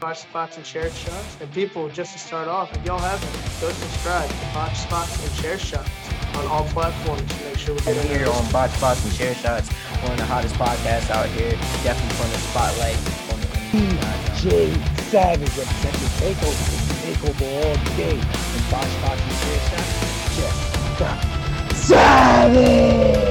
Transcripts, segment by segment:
Botch Spots and Chair Shots. And people, just to start off, if y'all haven't, go subscribe to Botch Spots and Chair Shots on all platforms to make sure we get here on Botch Spots and Chair Shots, one of the hottest podcasts out here. Definitely putting the spotlight on the DJ Savage representing Takeover, Takeover all day. And Botch Spots and Chair Shots, check Savage!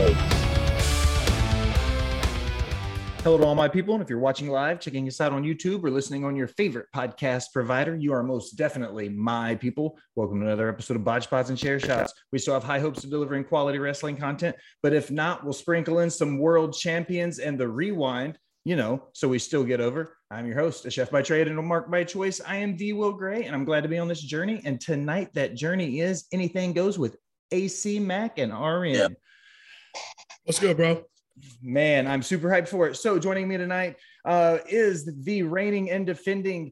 Hello to all my people. And if you're watching live, checking us out on YouTube, or listening on your favorite podcast provider, you are most definitely my people. Welcome to another episode of Botch Spots and Chair Shots. We still have high hopes of delivering quality wrestling content, but if not, we'll sprinkle in some world champions and the rewind, you know, so we still get over. I'm your host, a chef by trade and a mark by choice. I am D. Will Gray, and I'm glad to be on this journey. And tonight, that journey is anything goes with AC Mack and RN. Yep. What's good, bro? Man, I'm super hyped for it. So, joining me tonight uh, is the reigning and defending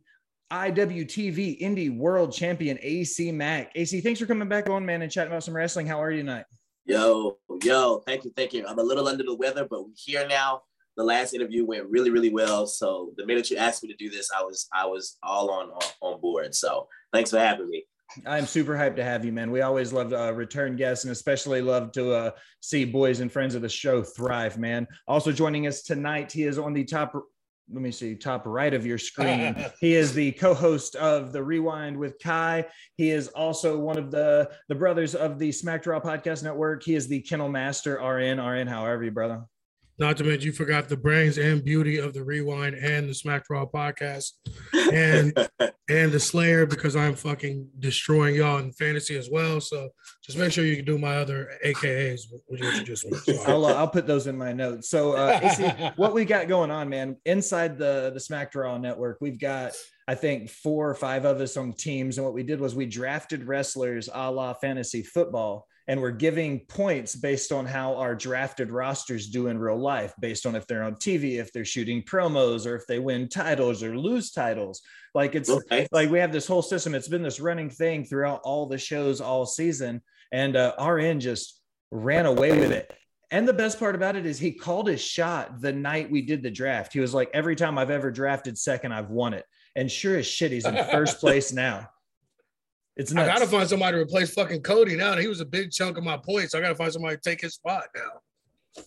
IWTV Indie World Champion AC Mack. AC, thanks for coming back on, man, and chatting about some wrestling. How are you tonight? Yo, yo, thank you, thank you. I'm a little under the weather, but we're here now. The last interview went really, really well. So the minute you asked me to do this, I was I was all on on, on board. So thanks for having me. I'm super hyped to have you, man. We always love uh, return guests and especially love to uh, see boys and friends of the show thrive, man. Also joining us tonight, he is on the top, let me see, top right of your screen. he is the co-host of the Rewind with Kai. He is also one of the the brothers of the Smack Draw Podcast Network. He is the Kennel Master, RN, RN, How are you, brother. Not to mention, you forgot the brains and beauty of the Rewind and the Smack Draw podcast, and and the Slayer because I'm fucking destroying y'all in fantasy as well. So just make sure you can do my other AKAs. Would you introduce me? I'll, uh, I'll put those in my notes. So uh, AC, what we got going on, man? Inside the the Smack Draw network, we've got I think four or five of us on teams, and what we did was we drafted wrestlers a la fantasy football and we're giving points based on how our drafted rosters do in real life, based on if they're on TV, if they're shooting promos, or if they win titles or lose titles. Like it's okay. like we have this whole system. It's been this running thing throughout all the shows all season, and uh, RN just ran away with it. And the best part about it is he called his shot the night we did the draft. He was like, every time I've ever drafted second, I've won it. And sure as shit, he's in first place now. It's nuts. I gotta find somebody to replace fucking Cody now. He was a big chunk of my points. I gotta find somebody to take his spot now.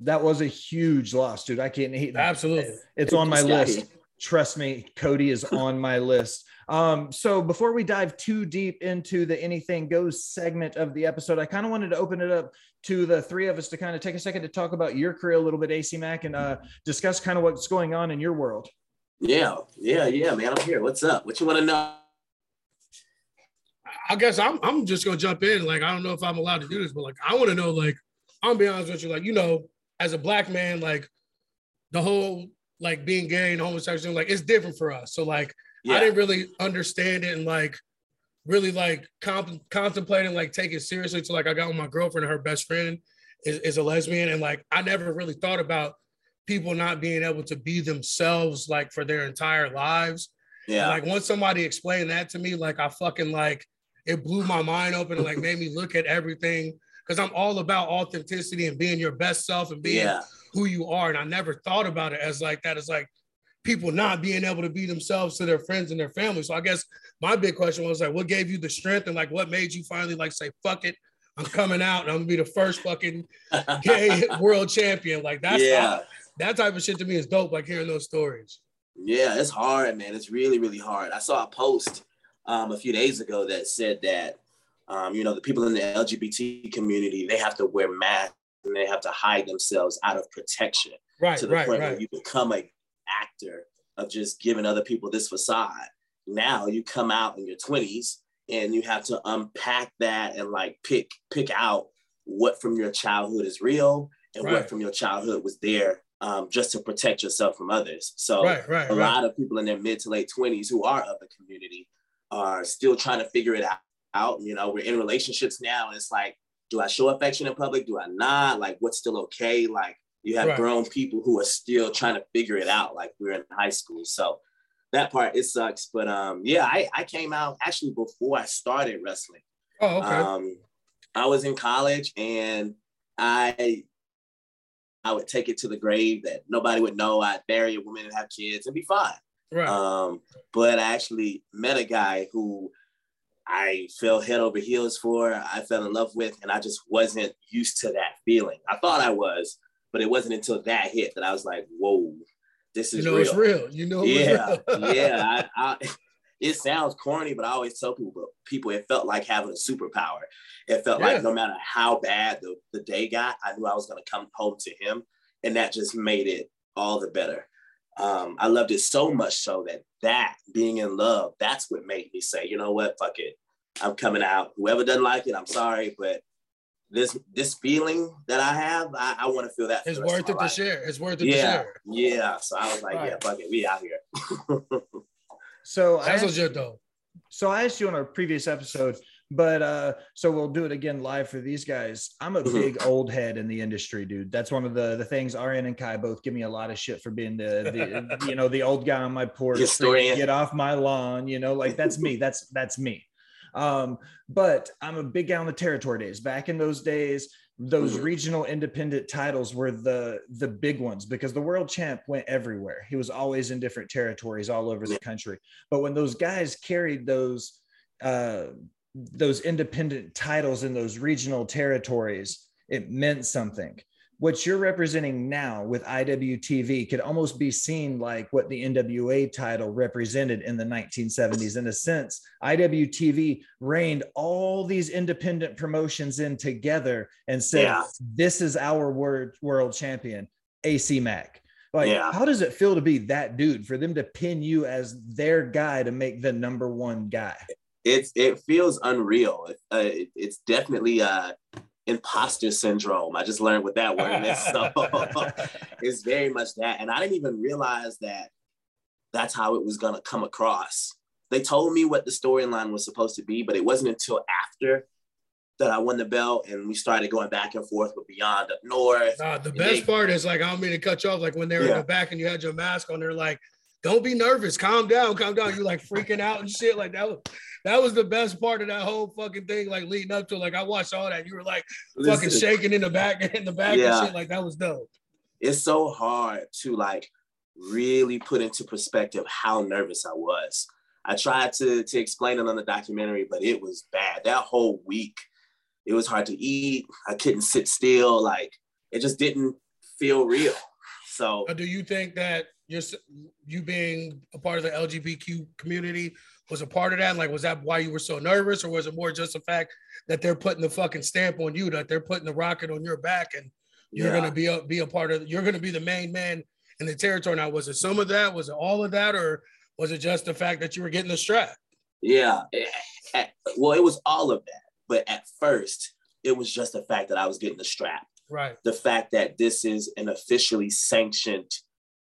That was a huge loss, dude. I can't hate that. Absolutely. It's on my list. Trust me, Cody is on my list. Um, so before we dive too deep into the anything goes segment of the episode, I kind of wanted to open it up to the three of us to kind of take a second to talk about your career a little bit, AC Mack, and uh, discuss kind of what's going on in your world. Yeah, yeah, yeah, man. I'm here. What's up? What you want to know? I guess I'm I'm just gonna jump in. Like, I don't know if I'm allowed to do this, but like I want to know, like, I'm be honest with you, like, you know, as a black man, like the whole like being gay and homosexual, like it's different for us. So like yeah. I didn't really understand it and like really like comp- contemplating like take it seriously to like I got with my girlfriend and her best friend is, is a lesbian and like I never really thought about people not being able to be themselves like for their entire lives. Yeah. And, like once somebody explained that to me, like I fucking like it blew my mind open and like made me look at everything because I'm all about authenticity and being your best self and being yeah. who you are. And I never thought about it as like that as like people not being able to be themselves to their friends and their family. So I guess my big question was like, what gave you the strength and like what made you finally like say, fuck it, I'm coming out and I'm gonna be the first fucking gay world champion. Like that's yeah. that type of shit to me is dope, like hearing those stories. Yeah, it's hard, man. It's really, really hard. I saw a post um, a few days ago that said that um, you know the people in the LGBT community they have to wear masks and they have to hide themselves out of protection right, to the right, point right. where you become a actor of just giving other people this facade. Now you come out in your 20s and you have to unpack that and like pick pick out what from your childhood is real and right. what from your childhood was there um, just to protect yourself from others. So right, right, a lot of people in their mid to late 20s who are of the community are still trying to figure it out. You know, we're in relationships now. And it's like, do I show affection in public? Do I not? Like, what's still okay? Like, you have right. grown people who are still trying to figure it out. Like, we're in high school. So that part, it sucks. But um, yeah, I, I came out actually before I started wrestling. Oh, okay. Um, I was in college and I I would take it to the grave that nobody would know I'd bury a woman and have kids and be fine. Right. Um, but I actually met a guy who I fell head over heels for, I fell in love with, and I just wasn't used to that feeling. I thought I was, but it wasn't until that hit that I was like, whoa, this is you know real. it's real. You know yeah, yeah. I, I, it sounds corny, but I always tell people, people, it felt like having a superpower. It felt Yeah. like no matter how bad the, the day got, I knew I was going to come home to him. And that just made it all the better. Um, I loved it so much so that that being in love, that's what made me say, you know what, fuck it. I'm coming out. Whoever doesn't like it, I'm sorry, but this this feeling that I have, I, I want to feel that. It's worth it my to life. share. It's worth it to share. yeah. So I was like, yeah, fuck it, we out here. So I That's asked, legit though. so I asked you on a previous episode, but uh, so we'll do it again live for these guys. I'm a Mhm. big old head in the industry, dude. That's one of the the things. Rn and Kai both give me a lot of shit for being the, the you know the old guy on my porch. Historian. Get off my lawn, you know, like that's me. That's that's me. Um, but I'm a big guy on the territory days. Back in those days, those Mhm. regional independent titles were the the big ones because the world champ went everywhere. He was always in different territories all over the country. But when those guys carried those uh, those independent titles in those regional territories, it meant something. What you're representing now with IWTV could almost be seen like what the NWA title represented in the 1970s. In a sense, IWTV reined all these independent promotions in together and said, Yeah. This is our word, world champion, AC Mack. Like, Yeah. how does it feel to be that dude for them to pin you as their guy to make the number one guy? It's it feels unreal. Uh, it- it's definitely uh imposter syndrome. I just learned what that word is. So it's very much that. And I didn't even realize that that's how it was gonna come across. They told me what the storyline was supposed to be, but it wasn't until after that I won the belt and we started going back and forth with Beyond Up North. Nah, the best they- part is like I don't mean to cut you off. Like when they were in the back and you had your mask on, they're like, "Don't be nervous, calm down, calm down." You're like freaking out and shit. Like that was that was the best part of that whole fucking thing. Like leading up to. Like I watched all that. You were like fucking shaking in the back in the back Yeah. and shit. Like that was dope. it's so hard to like really put into perspective how nervous I was. I tried to to explain it on the documentary, but it was bad. That whole week, it was hard to eat. I couldn't sit still. Like it just didn't feel real. So do you think that you're you being a part of the LGBTQ community was a part of that? Like, was that why you were so nervous, or was it more just the fact that they're putting the fucking stamp on you, that they're putting the rocket on your back, and you're yeah. gonna be a be a part of you're gonna be the main man in the territory now? Was it some of that? Was it all of that, or was it just the fact that you were getting the strap? Yeah. Eh, eh, Well, it was all of that. But at first, it was just the fact that I was getting the strap. Right. The fact that this is an officially sanctioned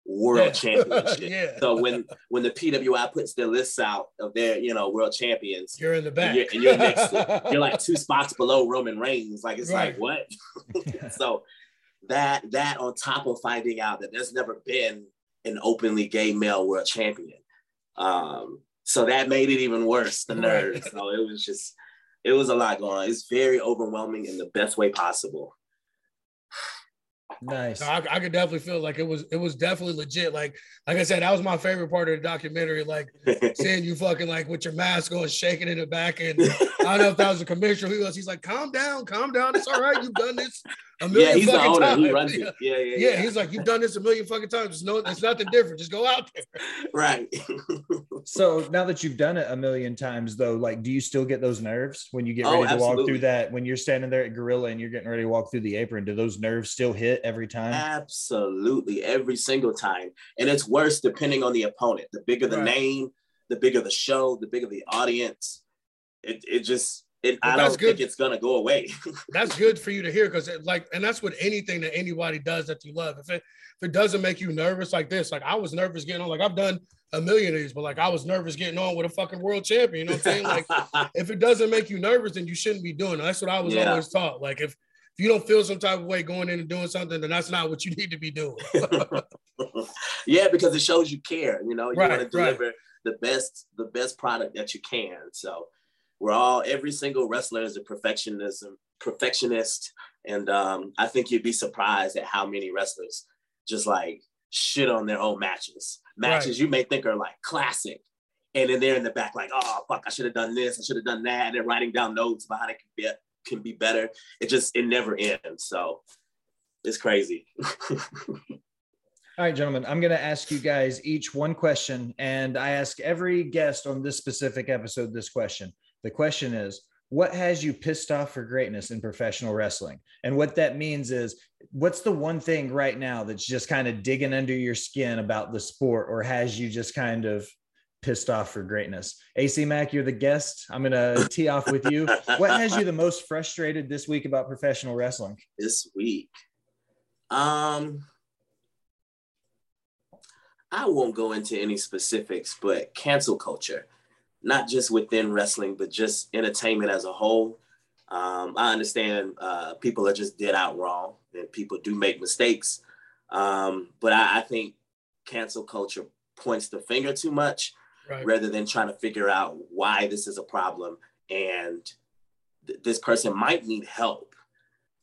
world Yeah. championship. yeah. So when when the PWI puts their lists out of their you know world champions, You're in the back. and you're, and you're next, to, you're like two spots below Roman Reigns. Like it's Right. like what? so that that on top of finding out that there's never been an openly gay male world champion, um, so that made it even worse. The Right. nerves. So it was just it was a lot going on. It's very overwhelming in the best way possible. Nice. No, I, I could definitely feel like it was it was definitely legit. Like like I said, that was my favorite part of the documentary. Like seeing you fucking like with your mask on, shaking in the back, and I don't know if that was a commissioner He was. He's like, "Calm down, calm down. It's all right. You've done this a million yeah, he's the fucking owner. times." He runs yeah. it. Yeah, yeah, Yeah, yeah. he's like, "You've done this a million fucking times. It's no, it's nothing different. Just go out there." right. So now that you've done it a million times, though, like, do you still get those nerves when you get Oh, ready to walk through that? When you're standing there at Gorilla and you're getting ready to walk through the apron, do those nerves still hit every time? Absolutely, every single time. And it's worse depending on the opponent. The bigger the Right. name, the bigger the show, the bigger the audience. It, it just, But I don't good. think it's going to go away. That's good for you to hear because, like, and that's what anything that anybody does that you love. If it if it doesn't make you nervous like this, like I was nervous getting on. Like I've done a million of these, but like I was nervous getting on with a fucking world champion. You know what I'm saying? Like if it doesn't make you nervous, then you shouldn't be doing it. That's what I was Yeah. always taught. Like if if you don't feel some type of way going in and doing something, then that's not what you need to be doing. yeah, because it shows you care. You know, you Right, want to right. deliver the best, the best product that you can. So we're all, every single wrestler is a perfectionism, perfectionist. And um, I think you'd be surprised at how many wrestlers just like shit on their own matches. Matches Right. you may think are like classic. And then they're in the back, like, oh fuck, I should have done this, I should have done that. And they're writing down notes about how they can be can be better. It just it never ends. So it's crazy. All right, gentlemen, I'm going to ask you guys each one question, and I ask every guest on this specific episode this question. The question is, what has you pissed off for greatness in professional wrestling? And what that means is, what's the one thing right now that's just kind of digging under your skin about the sport, or has you just kind of pissed off for greatness? AC Mack, you're the guest. I'm going to tee off with you. What has you the most frustrated this week about professional wrestling? this week? Um I won't go into any specifics, but cancel culture, not just within wrestling, but just entertainment as a whole. Um, I understand uh, people are just dead out wrong and people do make mistakes. Um, but I, I think cancel culture points the finger too much Right. rather than trying to figure out why this is a problem and th- this person might need help.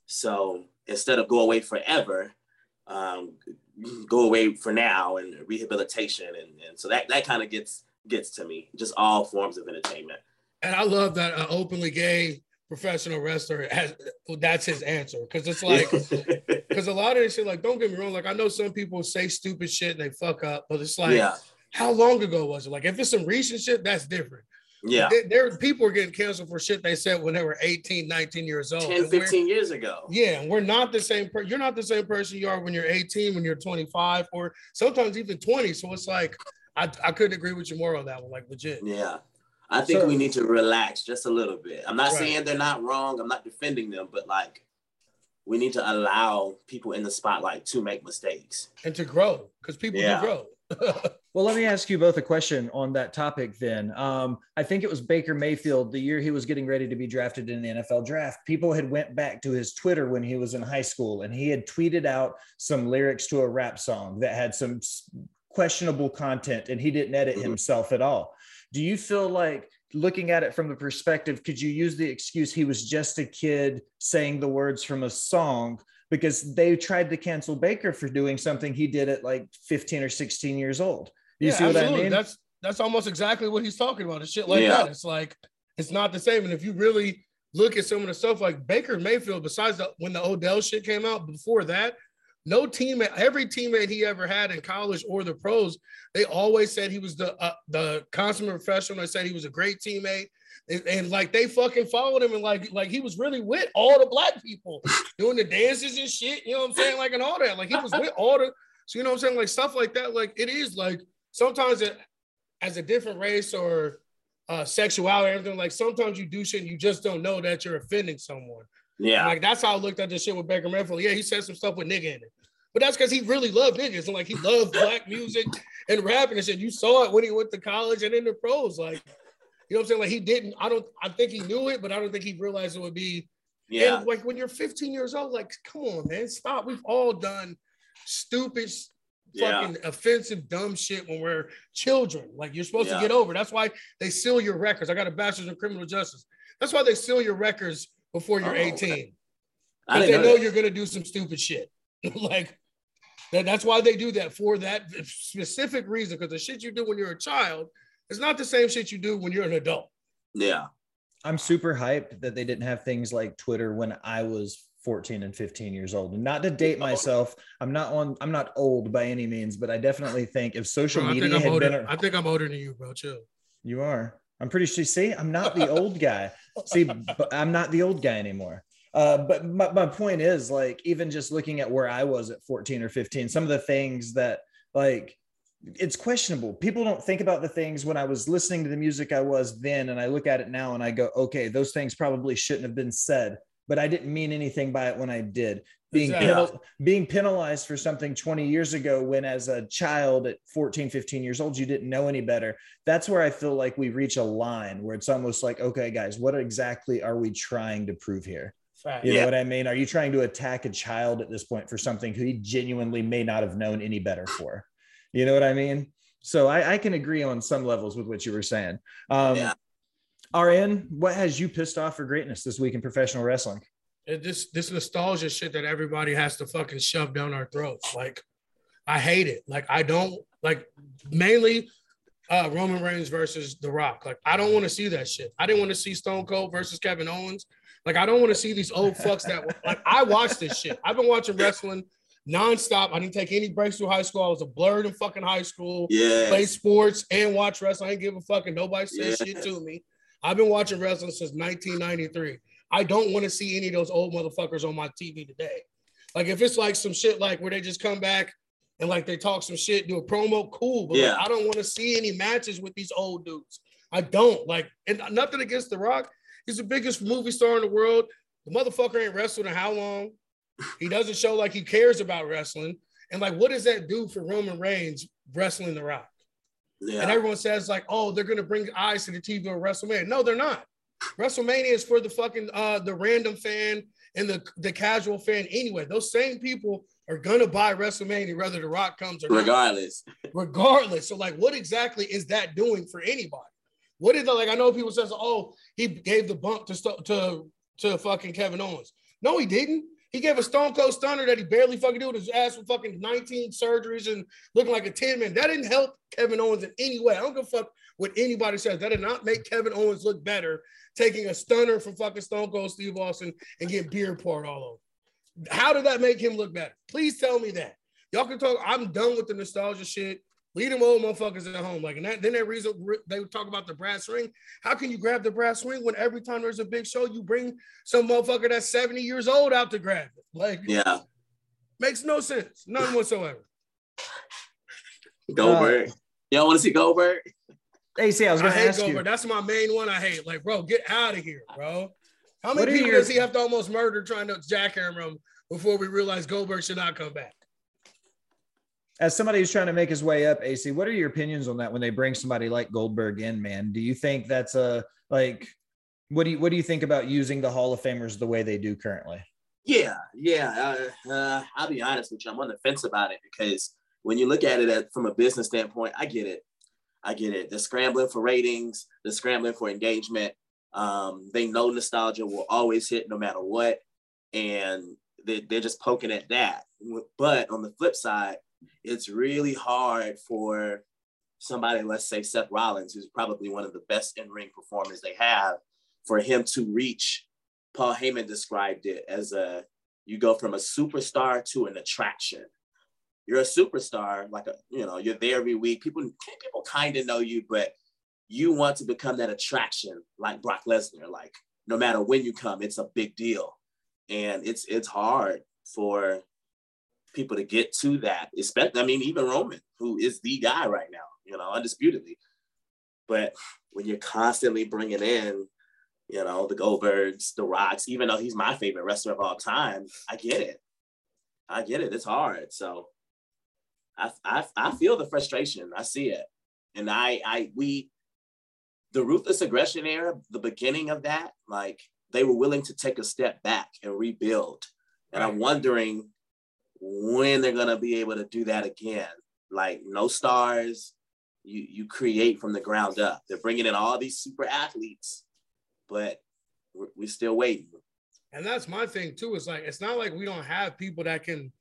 So instead of go away forever, um, go away for now and rehabilitation, and, and so that that kind of gets gets to me. Just all forms of entertainment. And I love that an openly gay professional wrestler has that's his answer. Because it's like because a lot of this shit like don't get me wrong like I know some people say stupid shit and they fuck up but it's like yeah, how long ago was it? Like if it's some recent shit that's different. Yeah, there, there people are getting canceled for shit they said when they were 18 19 years old. 10, 15 years ago. yeah and we're not the same per- you're not the same person you are when you're 18 when you're 25 or sometimes even 20 so it's like I, I couldn't agree with you more on that one like legit Yeah. I think So- we need to relax just a little bit. I'm not Right. saying they're not wrong. I'm not defending them, but like we need to allow people in the spotlight to make mistakes. and to grow because people Yeah. do grow Well, let me ask you both a question on that topic then. Um, I think it was Baker Mayfield, the year he was getting ready to be drafted in the NFL draft. People had went back to his Twitter when he was in high school and he had tweeted out some lyrics to a rap song that had some s- questionable content and he didn't edit Mhm. himself at all. Do you feel like looking at it from the perspective, could you use the excuse he was just a kid saying the words from a song because they tried to cancel Baker for doing something he did at like 15 or 16 years old. Do you see what I mean? That's that's almost exactly what he's talking about. It's shit like Yeah. that. It's like it's not the same. And if you really look at some of the stuff like Baker Mayfield, besides the, when the Odell shit came out, before that, no teammate, every teammate he ever had in college or the pros, they always said he was the uh, the consummate professional. They said he was a great teammate. And, and, like they fucking followed him and like like he was really with all the black people doing the dances and shit. You know what I'm saying? Like and all that. Like he was with all the so you know what I'm saying? Like stuff like that. Like it is like sometimes it, as a different race or uh, sexuality or anything, like sometimes you do shit and you just don't know that you're offending someone. Yeah. Like that's how I looked at this shit with Baker Mayfield. Yeah, he said some stuff with nigga in it. But that's because he really loved niggas and like he loved black music and rapping and shit. You saw it when he went to college and in the pros. Like, you know what I'm saying? Like he didn't, I don't, I think he knew it, but I don't think he realized it would be yeah. and like when you're 15 years old, like, come on, man, stop. We've all done stupid, Yeah. fucking offensive, dumb shit when we're children. Like you're supposed Yeah. to get over. That's why they seal your records. I got a bachelor's in criminal justice. That's why they seal your records before you're Oh, 18. I Because they know that. you're gonna do some stupid shit. like that, that's why they do that for that specific reason. Because the shit you do when you're a child is not the same shit you do when you're an adult. Yeah. I'm super hyped that they didn't have things like Twitter when I was 14 and 15 years old. And not to date oh. myself, I'm not on I'm not old by any means, but I definitely think if social Bro, I think media had older. been I think I'm older than you, bro. Chill. you are. I'm pretty sure see, I'm not the old guy. See, but I'm not the old guy anymore. Uh, but my, my point is like even just looking at where I was at 14 or 15, some of the things that like it's questionable. People don't think about the things when I was listening to the music I was then, and I look at it now and I go, okay, those things probably shouldn't have been said, but I didn't mean anything by it when I did. Being Exactly. penal- being penalized for something 20 years ago when as a child at 14 15 years old you didn't know any better that's where i feel like we reach a line where it's almost like okay guys what exactly are we trying to prove here Fact. you Yeah. know what I mean? Are you trying to attack a child at this point for something who he genuinely may not have known any better for? You know what I mean? So I, I can agree on some levels with what you were saying. Um, Yeah. RN, what has you pissed off for greatness this week in professional wrestling? This this nostalgia shit that everybody has to fucking shove down our throats. Like, I hate it. Like I don't like mainly uh Roman Reigns versus The Rock. Like I don't want to see that shit. I didn't want to see Stone Cold versus Kevin Owens. Like I don't want to see these old fucks that like I watch this shit. I've been watching wrestling nonstop. I didn't take any breaks through high school. I was a blurred in fucking high school. Yeah. Play sports and watch wrestling. I didn't give a fuck and nobody said Yeah. shit to me. I've been watching wrestling since 1993. I don't want to see any of those old motherfuckers on my TV today. Like if it's like some shit like where they just come back and like they talk some shit, do a promo, cool. But like, I don't want to see any matches with these old dudes. I don't like, and nothing against The Rock. He's the biggest movie star in the world. The motherfucker ain't wrestled in how long? He doesn't show like he cares about wrestling. And like, what does that do for Roman Reigns wrestling The Rock? Yeah. And everyone says like, oh, they're gonna bring eyes to the TV of WrestleMania. No, they're not. WrestleMania is for the fucking uh the random fan and the the casual fan anyway. Those same people are gonna buy WrestleMania whether The Rock comes or not Regardless. regardless. So, like, what exactly is that doing for anybody? What is that like? I know people says, "Oh, he gave the bump to to to fucking Kevin Owens." No, he didn't. He gave a Stone Cold Stunner that he barely fucking did with his ass with fucking 19 surgeries and looking like a 10 man. That didn't help Kevin Owens in any way. I don't give a fuck what anybody says. That did not make Kevin Owens look better taking a stunner from fucking Stone Cold Steve Austin and get beer poured all over. How did that make him look better? Please tell me that. Y'all can talk. I'm done with the nostalgia shit. Leave them old motherfuckers at home. Like, and that, then that reason they would talk about the brass ring. How can you grab the brass ring when every time there's a big show, you bring some motherfucker that's 70 years old out to grab it? Like, Yeah. makes no sense. None whatsoever. Goldberg. you don't want to see Goldberg? AC, I was going to hate ask Goldberg. you. That's my main one I hate. Like, bro, get out of here, bro. How many people your- does he have to almost murder trying to jackhammer him before we realize Goldberg should not come back? As somebody who's trying to make his way up, AC, what are your opinions on that when they bring somebody like Goldberg in, man? Do you think that's a like what do you what do you think about using the Hall of Famers the way they do currently? Yeah, yeah. Uh, uh, I'll be honest with you. I'm on the fence about it because when you look at it at, from a business standpoint, I get it. I get it. They're scrambling for ratings. They're scrambling for engagement. Um, they know nostalgia will always hit no matter what, and they, they're just poking at that. But on the flip side, it's really hard for somebody, let's say Seth Rollins, who's probably one of the best in-ring performers they have, for him to reach Paul Heyman described it as a you go from a superstar to an attraction. You're a superstar, like a you know, you're there every week. People people kind of know you, but you want to become that attraction, like Brock Lesnar. Like no matter when you come, it's a big deal, and it's it's hard for people to get to that. Especially, I mean, even Roman, who is the guy right now, you know, undisputedly. But when you're constantly bringing in you know, the Goldbergs, the Rocks, even though he's my favorite wrestler of all time, I get it. I get it. It's hard. So I, I, I feel the frustration. I see it. And I, I, we, the ruthless aggression era, the beginning of that, like they were willing to take a step back and rebuild. And I'm wondering when they're going to be able to do that again. Like no stars, you, you create from the ground up. They're bringing in all these super athletes but we're, we're still waiting. And that's my thing too. It's like it's not like we don't have people that can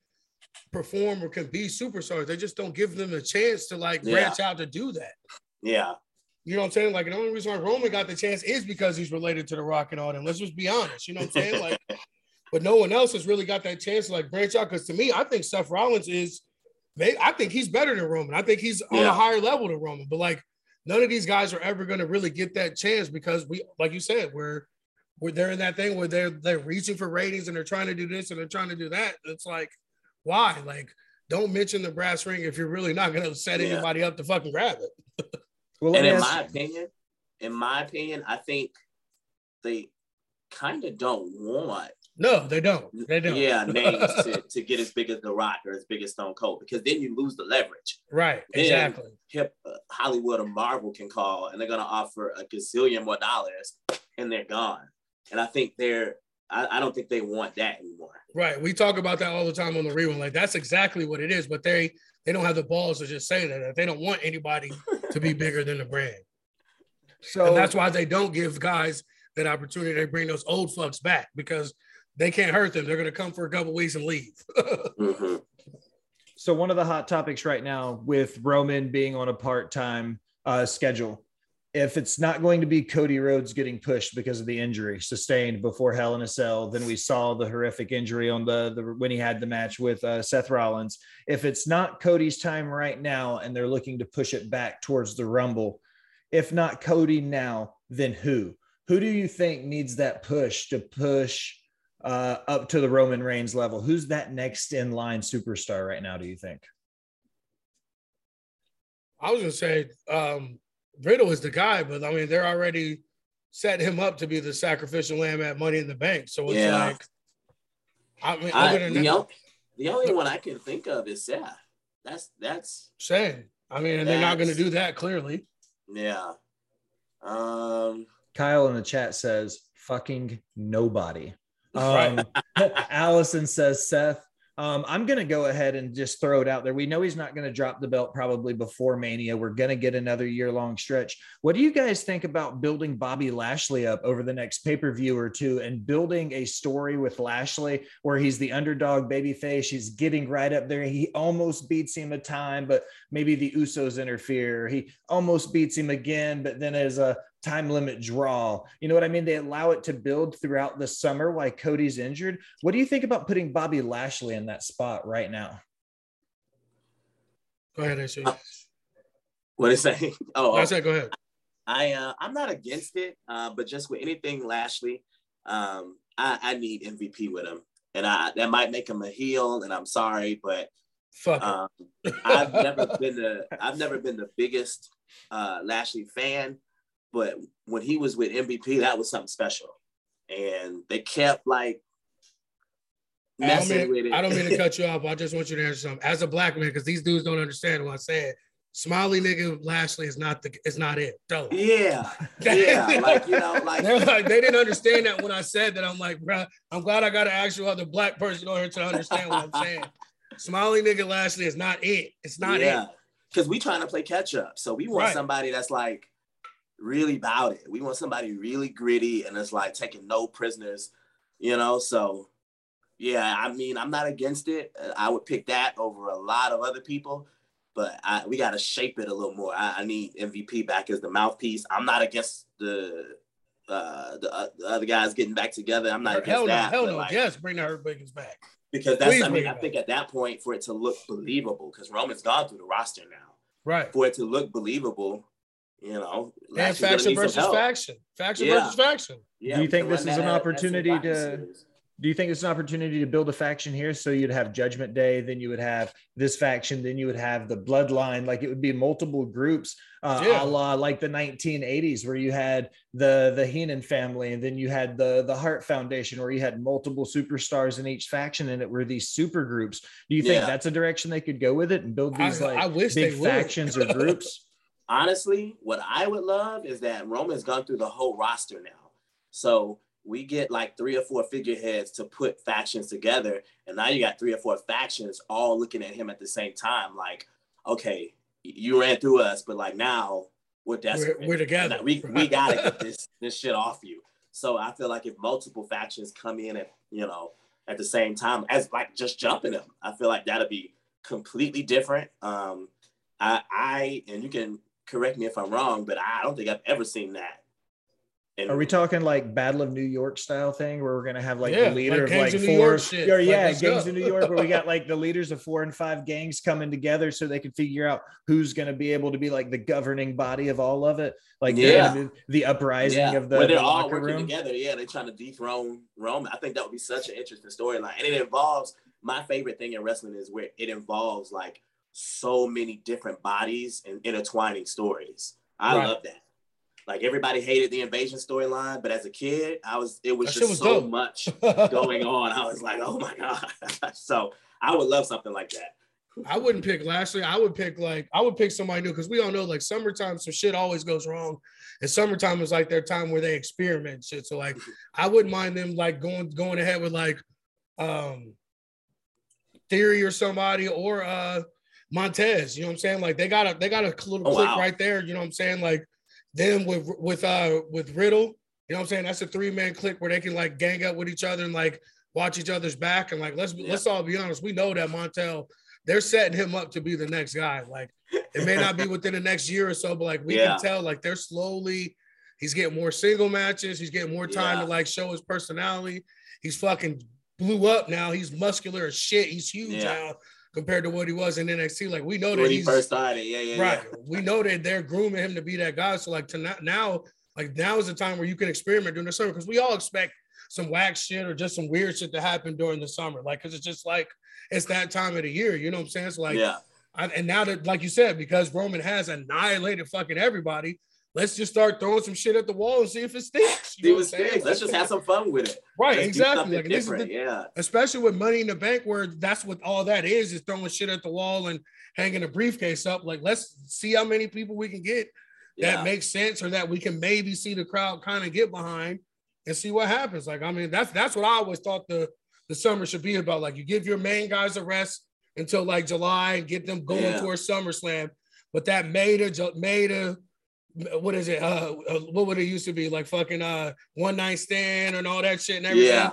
perform or can be superstars. They just don't give them a chance to like Yeah. branch out to do that. Yeah, You know what I'm saying? Like the only reason why Roman got the chance is because he's related to the Rock and all them. Let's just be honest. You know what I'm saying? Like, but no one else has really got that chance to like branch out. Because to me, I think Seth Rollins is, may- I think he's better than Roman. I think he's on Yeah. a higher level than Roman. But like, none of these guys are ever going to really get that chance because we, like you said, we're we're they're in that thing where they're they're reaching for ratings and they're trying to do this and they're trying to do that. It's like, why? Like, don't mention the brass ring if you're really not going to set Yeah. anybody up to fucking grab it. Well, and in ask- my opinion, in my opinion, I think they kind of don't want No, they don't. They don't. yeah names to, to get as big as The Rock or as big as Stone Cold because then you lose the leverage. Right. Then Exactly. Hip uh, Hollywood or Marvel can call and they're gonna offer a gazillion more dollars and they're gone. And I think they're I, I don't think they want that anymore. Right. We talk about that all the time on the rerun. Like that's exactly what it is, but they they don't have the balls to just say that. They don't want anybody to be bigger than the brand. so And that's why they don't give guys that opportunity. They bring those old fucks back because they can't hurt them. They're gonna come for a couple weeks and leave. Mhm. So one of the hot topics right now with Roman being on a part-time uh, schedule, if it's not going to be Cody Rhodes getting pushed because of the injury sustained before Hell in a Cell, then we saw the horrific injury on the, the when he had the match with uh, Seth Rollins. If it's not Cody's time right now and they're looking to push it back towards the Rumble, if not Cody now, then who? Who do you think needs that push to push uh, up to the Roman Reigns level? Who's that next in line superstar right now? Do you think? I was gonna say um, Riddle is the guy, but I mean they're already set him up to be the sacrificial lamb at Money in the Bank. So it's Yeah. like, I mean, I, other than the, that, o- the only one I can think of is Seth. That's that's saying, I mean, and they're not gonna do that clearly. yeah. Um, Kyle in the chat says, fucking nobody. Right. Um, Allison says, Seth, um, I'm going to go ahead and just throw it out there. We know he's not going to drop the belt probably before Mania. We're going to get another year long stretch. What do you guys think about building Bobby Lashley up over the next pay per view or two and building a story with Lashley where he's the underdog babyface? He's getting right up there. He almost beats him a time, but maybe the Usos interfere. He almost beats him again, but then as a time limit draw. You know what I mean? They allow it to build throughout the summer while Cody's injured. What do you think about putting Bobby Lashley in that spot right now? Go ahead, AC. Uh, what is saying? Oh, I said, go ahead. I uh, I'm not against it, uh, but just with anything Lashley, um, I, I need MVP with him, and I that might make him a heel, and I'm sorry, but Fuck. um, I've never been the I've never been the biggest uh, Lashley fan, but when he was with MVP, that was something special, and they kept like I messing with mean, it. I don't mean to cut you off. I just want you to answer something. As a black man, because these dudes don't understand what I said. Smiley nigga Lashley is not the is not it. 'em. yeah, yeah, like you know, like They're like they didn't understand that when I said that. I'm like, bro, I'm glad I got an actual other black person on here to understand what I'm saying. Smiley nigga Lashley is not it. It's not yeah, it. because we trying to play catch up, so we want Right. somebody that's like really about it. We want somebody really gritty and it's like taking no prisoners, you know. So yeah, I mean, I'm not against it. I would pick that over a lot of other people, but I, we got to shape it a little more. I, I need MVP back as the mouthpiece. I'm not against the uh, the, uh, the other guys getting back together. I'm not against Hell no, that. hell no. like, yes, bring the Hurt Business back. because that's Please I mean I think at that point for it to look believable because Roman's gone through the roster now. Right. For it to look believable, you know, And faction versus faction. Faction Yeah. versus faction. Yeah, Do you think can this is an at- at opportunity to- Do you think it's an opportunity to build a faction here? So you'd have Judgment Day, then you would have this faction, then you would have the Bloodline. Like it would be multiple groups, uh, Yeah. a la like the 1980s, where you had the the Heenan family, and then you had the the Hart Foundation, where you had multiple superstars in each faction, and it were these super groups. Do you think Yeah. that's a direction they could go with it and build these I- like I wish big factions or groups? Honestly, what I would love is that Roman's gone through the whole roster now. So we get like three or four figureheads to put factions together. And now you got three or four factions all looking at him at the same time. Like, okay, you ran through us, but like now we're desperate. We're, we're together. Like, we, we gotta get this this shit off you. So I feel like if multiple factions come in at you know at the same time as like just jumping them, I feel like that'd be completely different. Um, I I and you can correct me if I'm wrong, but I don't think I've ever seen that. And Are we talking like Battle of New York style thing where we're gonna have like Yeah, the leader like of like of four, or Like, yeah, let's gangs go. of New York, where we got like the leaders of four and five gangs coming together so they can figure out who's gonna be able to be like the governing body of all of it, like Yeah. the, the uprising yeah, of the, when they're the all working room. together, yeah, they're trying to dethrone Roman. I think that would be such an interesting storyline, and it involves my favorite thing in wrestling is where it involves like so many different bodies and intertwining stories. I Right. love that. Like everybody hated the invasion storyline, but as a kid, I was it was That just was so dope. much going on. I was like, oh my god. so I would love something like that. I wouldn't pick Lashley. I would pick like I would pick somebody new because we all know like summertime, some shit always goes wrong, and summertime is like their time where they experiment shit. So like I wouldn't mind them like going going ahead with like um Theory or somebody or uh Montez. You know what I'm saying? Like they got a they got a little Oh, click wow. right there. You know what I'm saying? Like them with with uh with Riddle. You know what I'm saying? That's a three man click where they can like gang up with each other and like watch each other's back and like let's Yeah. let's all be honest. We know that Montez they're setting him up to be the next guy. Like it may not be within the next year or so, but like we Yeah. can tell, like they're slowly. He's getting more single matches. He's getting more time Yeah. to like show his personality. He's fucking blew up now. He's muscular as shit. He's huge Yeah. now compared to what he was in NXT. Like we know that when he he's first started. Yeah, yeah, right. yeah. We know that they're grooming him to be that guy. So like to not, now, like now is the time where you can experiment during the summer because we all expect some whack shit or just some weird shit to happen during the summer. Like because it's just like it's that time of the year. You know what I'm saying? So like yeah. I, and now that, like you said, because Roman has annihilated fucking everybody, let's just start throwing some shit at the wall and see if it sticks. You See what sticks. Let's just have some fun with it. right, Let's exactly. Like this is the, yeah. especially with Money in the Bank, where that's what all that is is throwing shit at the wall and hanging a briefcase up. Like let's see how many people we can get Yeah. that makes sense or that we can maybe see the crowd kind of get behind and see what happens. Like, I mean, that's that's what I always thought the the summer should be about. Like, you give your main guys a rest until like July and get them going Yeah. towards SummerSlam. But that May to May to what is it? Uh, uh, what would it used to be like? Fucking uh, one night stand and all that shit and everything. yeah.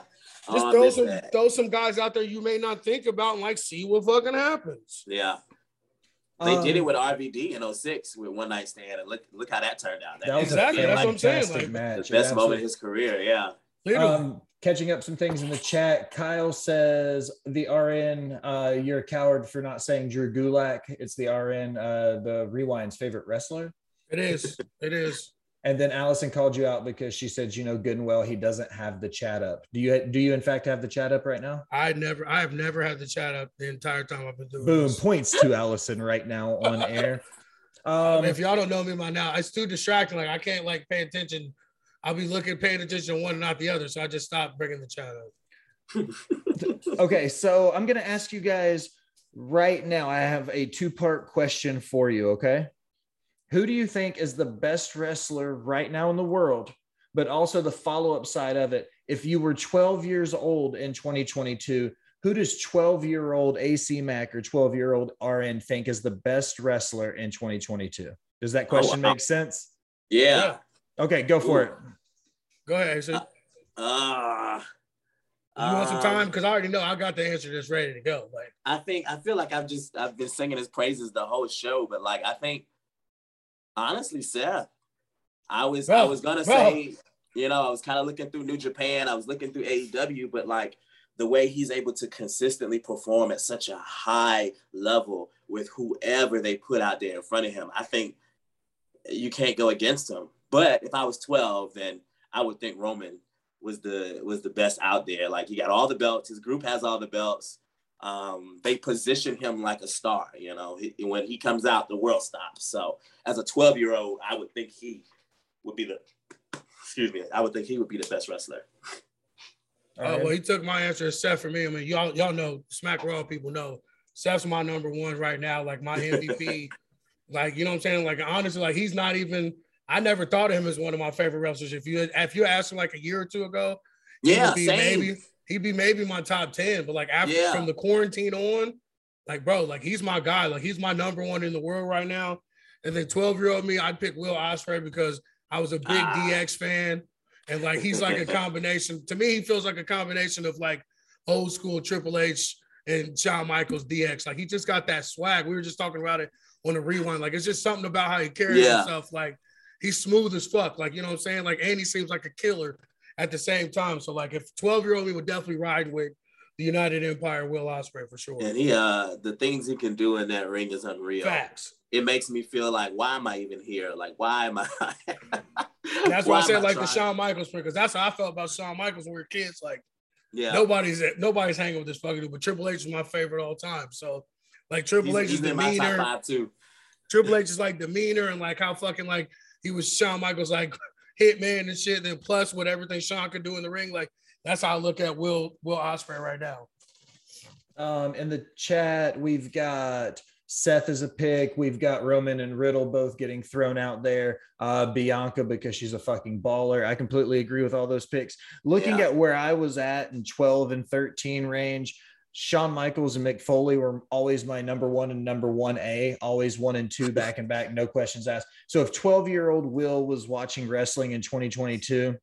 Just Oh, throw some that. throw some guys out there you may not think about and like see what fucking happens. Yeah. They did Um, it with RVD in 06 with one night stand, and look look how that turned out. That was Exactly, a that's what I'm saying, fantastic like, match. the best It moment of his career. Yeah. Literally. Um, catching up some things in the chat. Kyle says the RN, uh, you're a coward for not saying Drew Gulak. It's the RN, uh, the Rewind's favorite wrestler. It is. It is. And then Allison called you out because she said, you know, good and well, he doesn't have the chat up. Do you do you in fact have the chat up right now? I never, I have never had the chat up the entire time I've been doing Boom, this. points to Allison right now on air. Um, if y'all don't know me by now, it's too distracting. Like I can't like pay attention. I'll be looking, paying attention to one not the other. So I just stopped bringing the chat up. okay, so I'm gonna ask you guys right now. I have a two-part question for you. Okay, who do you think is the best wrestler right now in the world? But also the follow-up side of it. If you were 12 years old in 2022, who does 12-year-old AC Mack or 12-year-old RN think is the best wrestler in 2022? Does that question wow. make sense? Yeah. Okay, go for Ooh. it. Go ahead. So you Uh, want some um, time? Because I already know I got the answer just ready to go. Like I think I feel like I've just I've been singing his praises the whole show, but like I think honestly, Seth, I was I was gonna bro. say, you know, I was kind of looking through New Japan, I was looking through AEW, but like the way he's able to consistently perform at such a high level with whoever they put out there in front of him, I think you can't go against him. But if I was 12, then I would think Roman was the was the best out there. Like he got all the belts, his group has all the belts. Um, they position him like a star. You know, he, when he comes out, the world stops. So as a 12 year old, I would think he would be the excuse me, I would think he would be the best wrestler. Oh well, he took my answer as Seth for me. I mean, y'all y'all know Smack Raw people know Seth's my number one right now, like my MVP. like you know what I'm saying? Like honestly, like he's not even. I never thought of him as one of my favorite wrestlers. If you if you asked him like a year or two ago, Yeah, same. maybe he'd be maybe my top ten. But like after Yeah. from the quarantine on, like bro, like he's my guy. Like he's my number one in the world right now. And then 12 year old me, I'd pick Will Ospreay because I was a big Ah. DX fan. And like he's like a combination. To me, he feels like a combination of like old school Triple H and Shawn Michaels DX. Like he just got that swag. We were just talking about it on the rewind. Like it's just something about how he carries Yeah. himself. Like he's smooth as fuck. Like you know what I'm saying. Like and he seems like a killer at the same time. So like if 12 year old me would definitely ride with the United Empire Will Ospreay for sure. And he uh the things he can do in that ring is unreal. Facts. It makes me feel like why am I even here? Like why am I That's why I am said like the Shawn Michaels because that's how I felt about Shawn Michaels when we were kids. Like Yeah. nobody's nobody's hanging with this fucking dude, but Triple H is my favorite all time. So like Triple He's, H's he's in my top demeanor, five too. Triple H is like demeanor and like how fucking like he was Shawn Michaels like hitman and shit. Then plus with everything Shawn could do in the ring, like that's how I look at Will Will Ospreay right now. Um, in the chat, we've got Seth as a pick. We've got Roman and Riddle both getting thrown out there. Uh, Bianca because she's a fucking baller. I completely agree with all those picks. Looking Yeah. at where I was at in 12 and 13 range, Shawn Michaels and Mick Foley were always my number one and number one A, always one and two back and back, no questions asked. So if 12 year old Will was watching wrestling in 2022,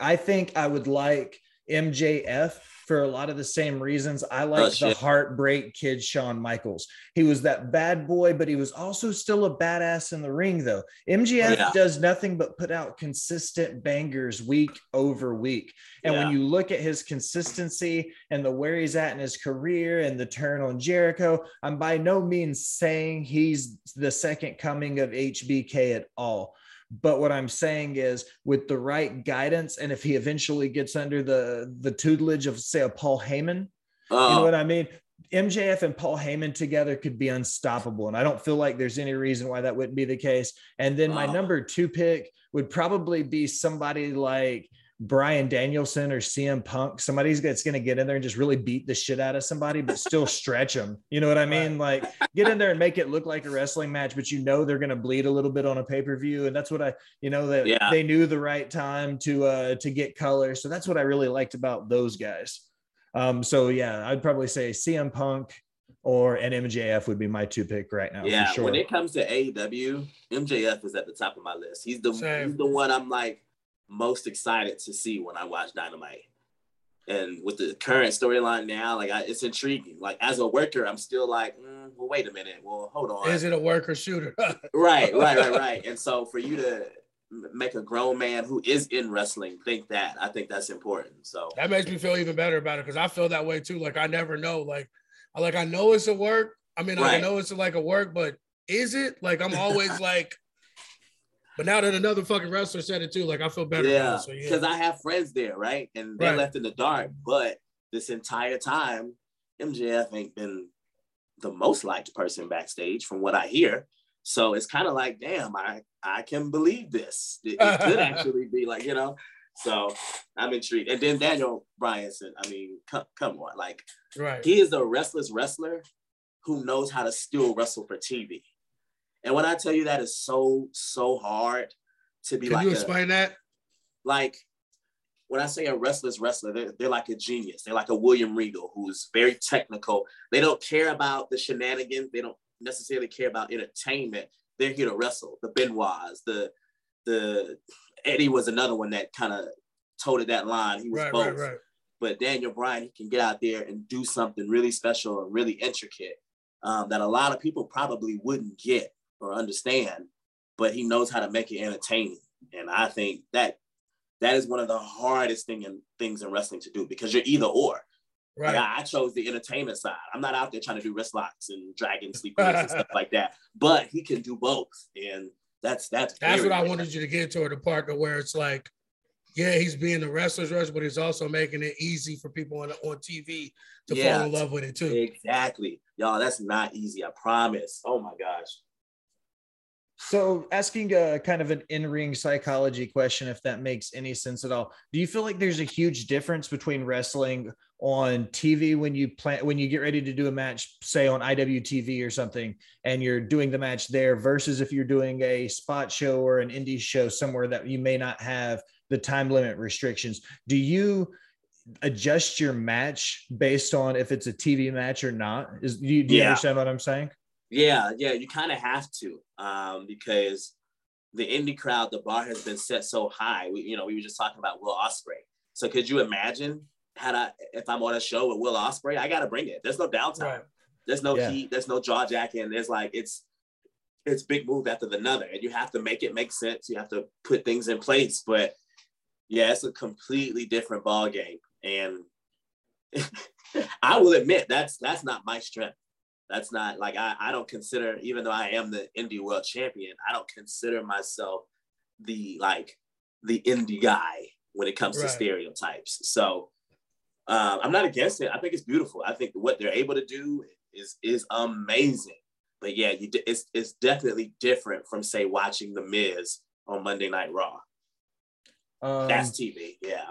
I think I would like MJF for a lot of the same reasons. I oh, like the heartbreak kid Shawn Michaels. He was that bad boy, but he was also still a badass in the ring, though. MJF Yeah. does nothing but put out consistent bangers week over week. And when you look at his consistency and the where he's at in his career and the turn on Jericho, I'm by no means saying he's the second coming of HBK at all. But what I'm saying is, with the right guidance, and if he eventually gets under the the tutelage of say a Paul Heyman, you know Uh, what I mean? MJF and Paul Heyman together could be unstoppable. And I don't feel like there's any reason why that wouldn't be the case. And then my number two pick would probably be somebody like Bryan Danielson or CM Punk, somebody's that's going to get in there and just really beat the shit out of somebody, but still stretch them. You know what I mean? Like get in there and make it look like a wrestling match, but you know they're going to bleed a little bit on a pay per view, and that's what I, you know, that Yeah. they knew the right time to uh to get color. So that's what I really liked about those guys. Um, so yeah, I'd probably say CM Punk or an MJF would be my two pick right now. yeah, for sure. when it comes to AEW, MJF is at the top of my list. He's the Same. he's the one I'm like most excited to see when I watch Dynamite. And with the current storyline now, like I, it's intriguing. Like as a worker, I'm still like, mm, well, wait a minute. Well, hold on. Is it a worker shooter? Right, right, right, right. And so for you to make a grown man who is in wrestling think that, I think that's important. So that makes me feel even better about it because I feel that way too. Like I never know. Like, I like I know it's a work. I mean, like, I know it's like a work, but is it? Like I'm always like. But now that another fucking wrestler said it too, like I feel better. yeah, it, so yeah. because I have friends there, right? And they're Right. left in the dark. But this entire time, MJF ain't been the most liked person backstage from what I hear. So it's kind of like, damn, I I can believe this. It, it could actually be like, you know. So I'm intrigued. And then Daniel Bryanson, I mean, come, come on, like right. he is a restless wrestler who knows how to still wrestle for TV. And when I tell you that is so so hard to be like Can like you a- explain that? like when I say a restless wrestler, they're, they're like a genius. They're like a William Regal who's very technical. They don't care about the shenanigans. They don't necessarily care about entertainment. They're here to wrestle. The Benoits, the the Eddie was another one that kind of toted that line. He was Right, both. right, right. But Daniel Bryan, he can get out there and do something really special and really intricate um, that a lot of people probably wouldn't get or understand. But he knows how to make it entertaining, and I think that that is one of the hardest thing in, things in wrestling to do because you're either or. Right. Like I, I chose the entertainment side. I'm not out there trying to do wrist locks and dragon sleepers and stuff like that. But he can do both, and that's that's That's what I wanted you to get to the part to where it's like, yeah, he's being the wrestler's wrestler, but he's also making it easy for people on, on TV to Yeah. fall in love with it too. Exactly, y'all. That's not easy. I promise. Oh my gosh. So, asking a kind of an in-ring psychology question, if that makes any sense at all, do you feel like there's a huge difference between wrestling on TV when you plan when you get ready to do a match, say on IWTV or something, and you're doing the match there, versus if you're doing a spot show or an indie show somewhere that you may not have the time limit restrictions? Do you adjust your match based on if it's a TV match or not? Is do you, do you Yeah. understand what I'm saying? Yeah, yeah, you kind of have to um, because the indie crowd, the bar has been set so high. We, you know, we were just talking about Will Ospreay. So could you imagine had I if I'm on a show with Will Ospreay, I got to bring it. There's no downtime. Right. There's no Yeah. heat. There's no jaw jacking. There's like it's it's big move after the another, and you have to make it make sense. You have to put things in place. But yeah, it's a completely different ball game, and I will admit that's that's not my strength. That's not like I, I don't consider, even though I am the indie world champion, I don't consider myself the like the indie guy when it comes to stereotypes. So um, I'm not against it. I think it's beautiful. I think what they're able to do is is amazing. But yeah, you, it's it's definitely different from say watching The Miz on Monday Night Raw. Um, That's TV. Yeah.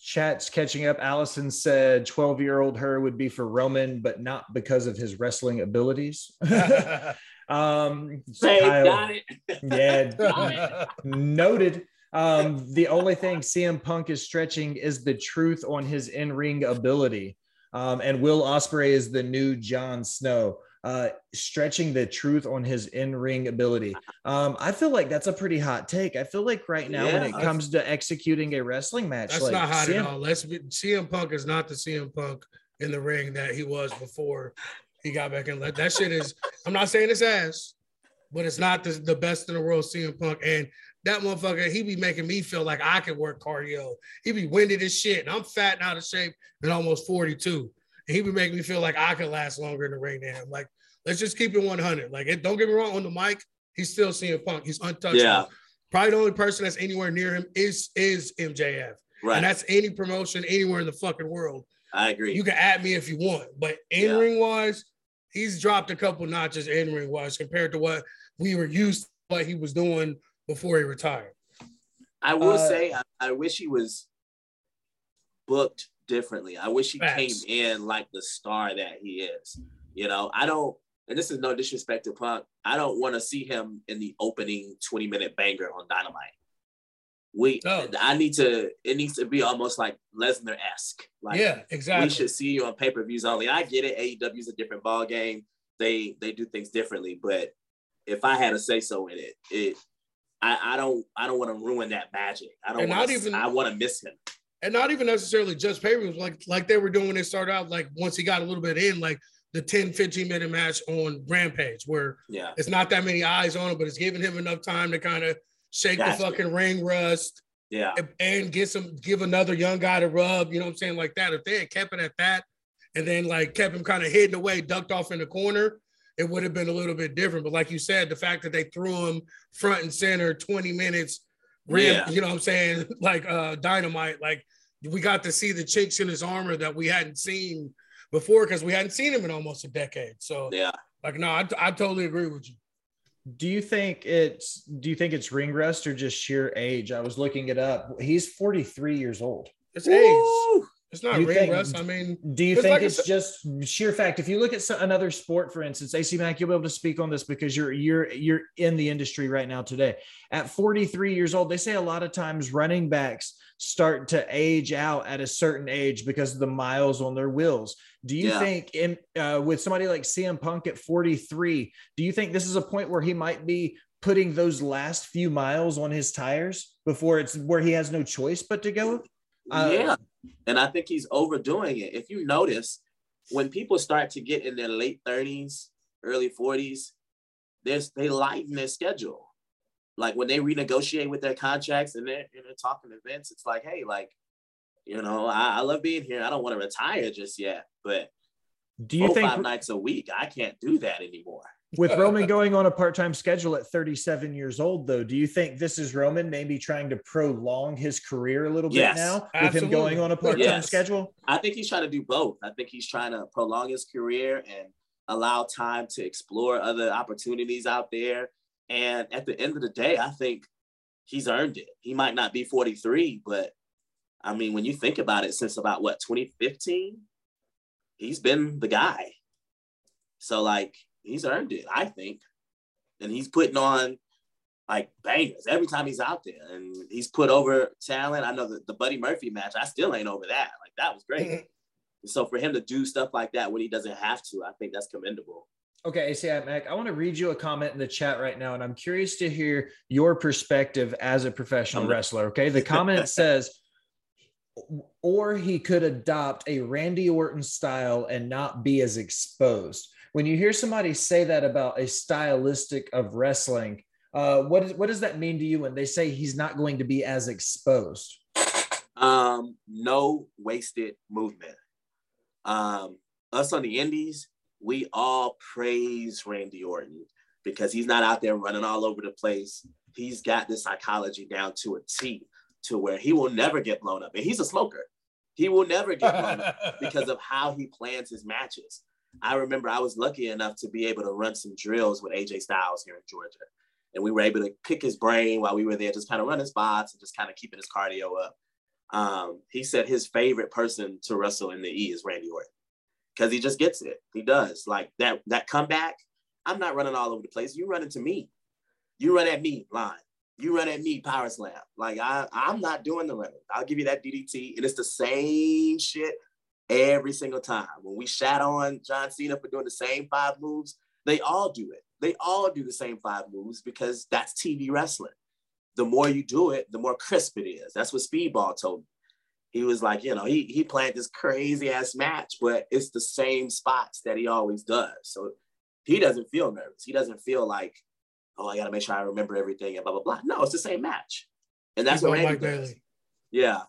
Chat's catching up. Allison said 12 year old her would be for Roman, but not because of his wrestling abilities. um, Say, Kyle- got it. yeah, noted. Um, the only thing CM Punk is stretching is the truth on his in ring ability. Um, and Will Ospreay is the new Jon Snow. Uh, stretching the truth on his in-ring ability. Um, I feel like that's a pretty hot take. I feel like right now, when it that's- comes to executing a wrestling match, That's like not hot CM at all. Let's be CM Punk is not the CM Punk in the ring that he was before he got back in. That that shit is. I'm not saying it's ass, but it's not the, the best in the world. CM Punk and that motherfucker, he be making me feel like I could work cardio. He be winded as shit, and I'm fat and out of shape and almost 42. And he be making me feel like I could last longer in the ring than him. Like, let's just keep it 100. Like, it, don't get me wrong, on the mic, he's still CM Punk. He's untouchable. Yeah. Probably the only person that's anywhere near him is is MJF. Right. And that's any promotion anywhere in the fucking world. I agree. You can add me if you want, but in ring wise, he's dropped a couple notches in ring wise compared to what we were used to what he was doing before he retired. I will Uh, say I, I wish he was booked differently. I wish he Facts. came in like the star that he is. You know, I don't, and this is no disrespect to Punk. I don't want to see him in the opening 20 minute banger on Dynamite. We, No. I need to, it needs to be almost like Lesnar esque. Like, yeah, exactly. we should see you on pay per views only. I get it. AEW is a different ball game. They they do things differently. But if I had to say so in it, it I, I don't I don't want to ruin that magic. I don't want even- I want to miss him. And not even necessarily just pay per like like they were doing when they started out. Like once he got a little bit in, like the 10, 15 minute match on Rampage, where Yeah. it's not that many eyes on him, but it's giving him enough time to kind of shake the fucking ring rust Yeah. and- and get some give another young guy to rub, you know what I'm saying? Like that. If they had kept it at that and then like kept him kind of hidden away, ducked off in the corner, it would have been a little bit different. But like you said, the fact that they threw him front and center 20 minutes, rim, Yeah. you know what I'm saying? Like uh dynamite, like we got to see the chinks in his armor that we hadn't seen before because we hadn't seen him in almost a decade. So Yeah. like no, I, I totally agree with you. Do you think it's do you think it's ring rust or just sheer age? I was looking it up. He's 43 years old. It's age. Woo! It's not You ring think- rust. I mean, Do you It's think like it's it's- just sheer fact? If you look at so- another sport, for instance, AC Mack, you'll be able to speak on this because you're you're you're in the industry right now today. At 43 years old, they say a lot of times running backs start to age out at a certain age because of the miles on their wheels. Do you Yeah. think in uh, with somebody like CM Punk at 43, do you think this is a point where he might be putting those last few miles on his tires before it's where he has no choice but to go? Uh, yeah. And I think he's overdoing it. If you notice, when people start to get in their late 30s, early 40s, there's they lighten their schedule. Like when they renegotiate with their contracts and they're, and they're talking events, it's like, hey, like, you know, I, I love being here. I don't want to retire just yet, but Do you four, think five nights a week, I can't do that anymore. With Roman going on a part-time schedule at 37 years old though do you think this is Roman maybe trying to prolong his career a little bit now with him going on a part-time Yes. schedule I think he's trying to do both. I think he's trying to prolong his career and allow time to explore other opportunities out there. And at the end of the day, I think he's earned it. He might not be 43, but I mean, when you think about it, since about what 2015, he's been the guy. So like he's earned it, I think. And he's putting on like bangers every time he's out there. And he's put over talent. I know the, the Buddy Murphy match, I still ain't over that. Like that was great. Mm-hmm. so for him to do stuff like that when he doesn't have to, I think that's commendable. okay AC Mack I want to read you a comment in the chat right now and I'm curious to hear your perspective as a professional wrestler okay the comment says or he could adopt a Randy Orton style and not be as exposed. When you hear somebody say that about a stylistic of wrestling, uh, what, is, what does that mean to you when they say he's not going to be as exposed? Um, no wasted movement. Um, us on the indies, we all praise Randy Orton because he's not out there running all over the place. He's got the psychology down to a T to where he will never get blown up. And he's a smoker. He will never get blown up because of how he plans his matches. I remember I was lucky enough to be able to run some drills with AJ Styles here in Georgia. And we were able to pick his brain while we were there, just kind of running spots and just kind of keeping his cardio up. Um, he said his favorite person to wrestle in the E is Randy Orton because he just gets it. He does like that. That comeback. I'm not running all over the place. You run into me. You run at me line. You run at me power slam. Like I, I'm not doing the running. I'll give you that DDT, and it's the same shit every single time. When we shat on John Cena for doing the same five moves, they all do it. They all do the same five moves because that's TV wrestling. The more you do it, the more crisp it is. That's what Speedball told me. He was like, you know, he he planned this crazy ass match, but it's the same spots that he always does. So he doesn't feel nervous. He doesn't feel like, oh, I gotta make sure I remember everything and blah blah blah. No, it's the same match, and that's He's what Randy Mike does. Bailey. Yeah,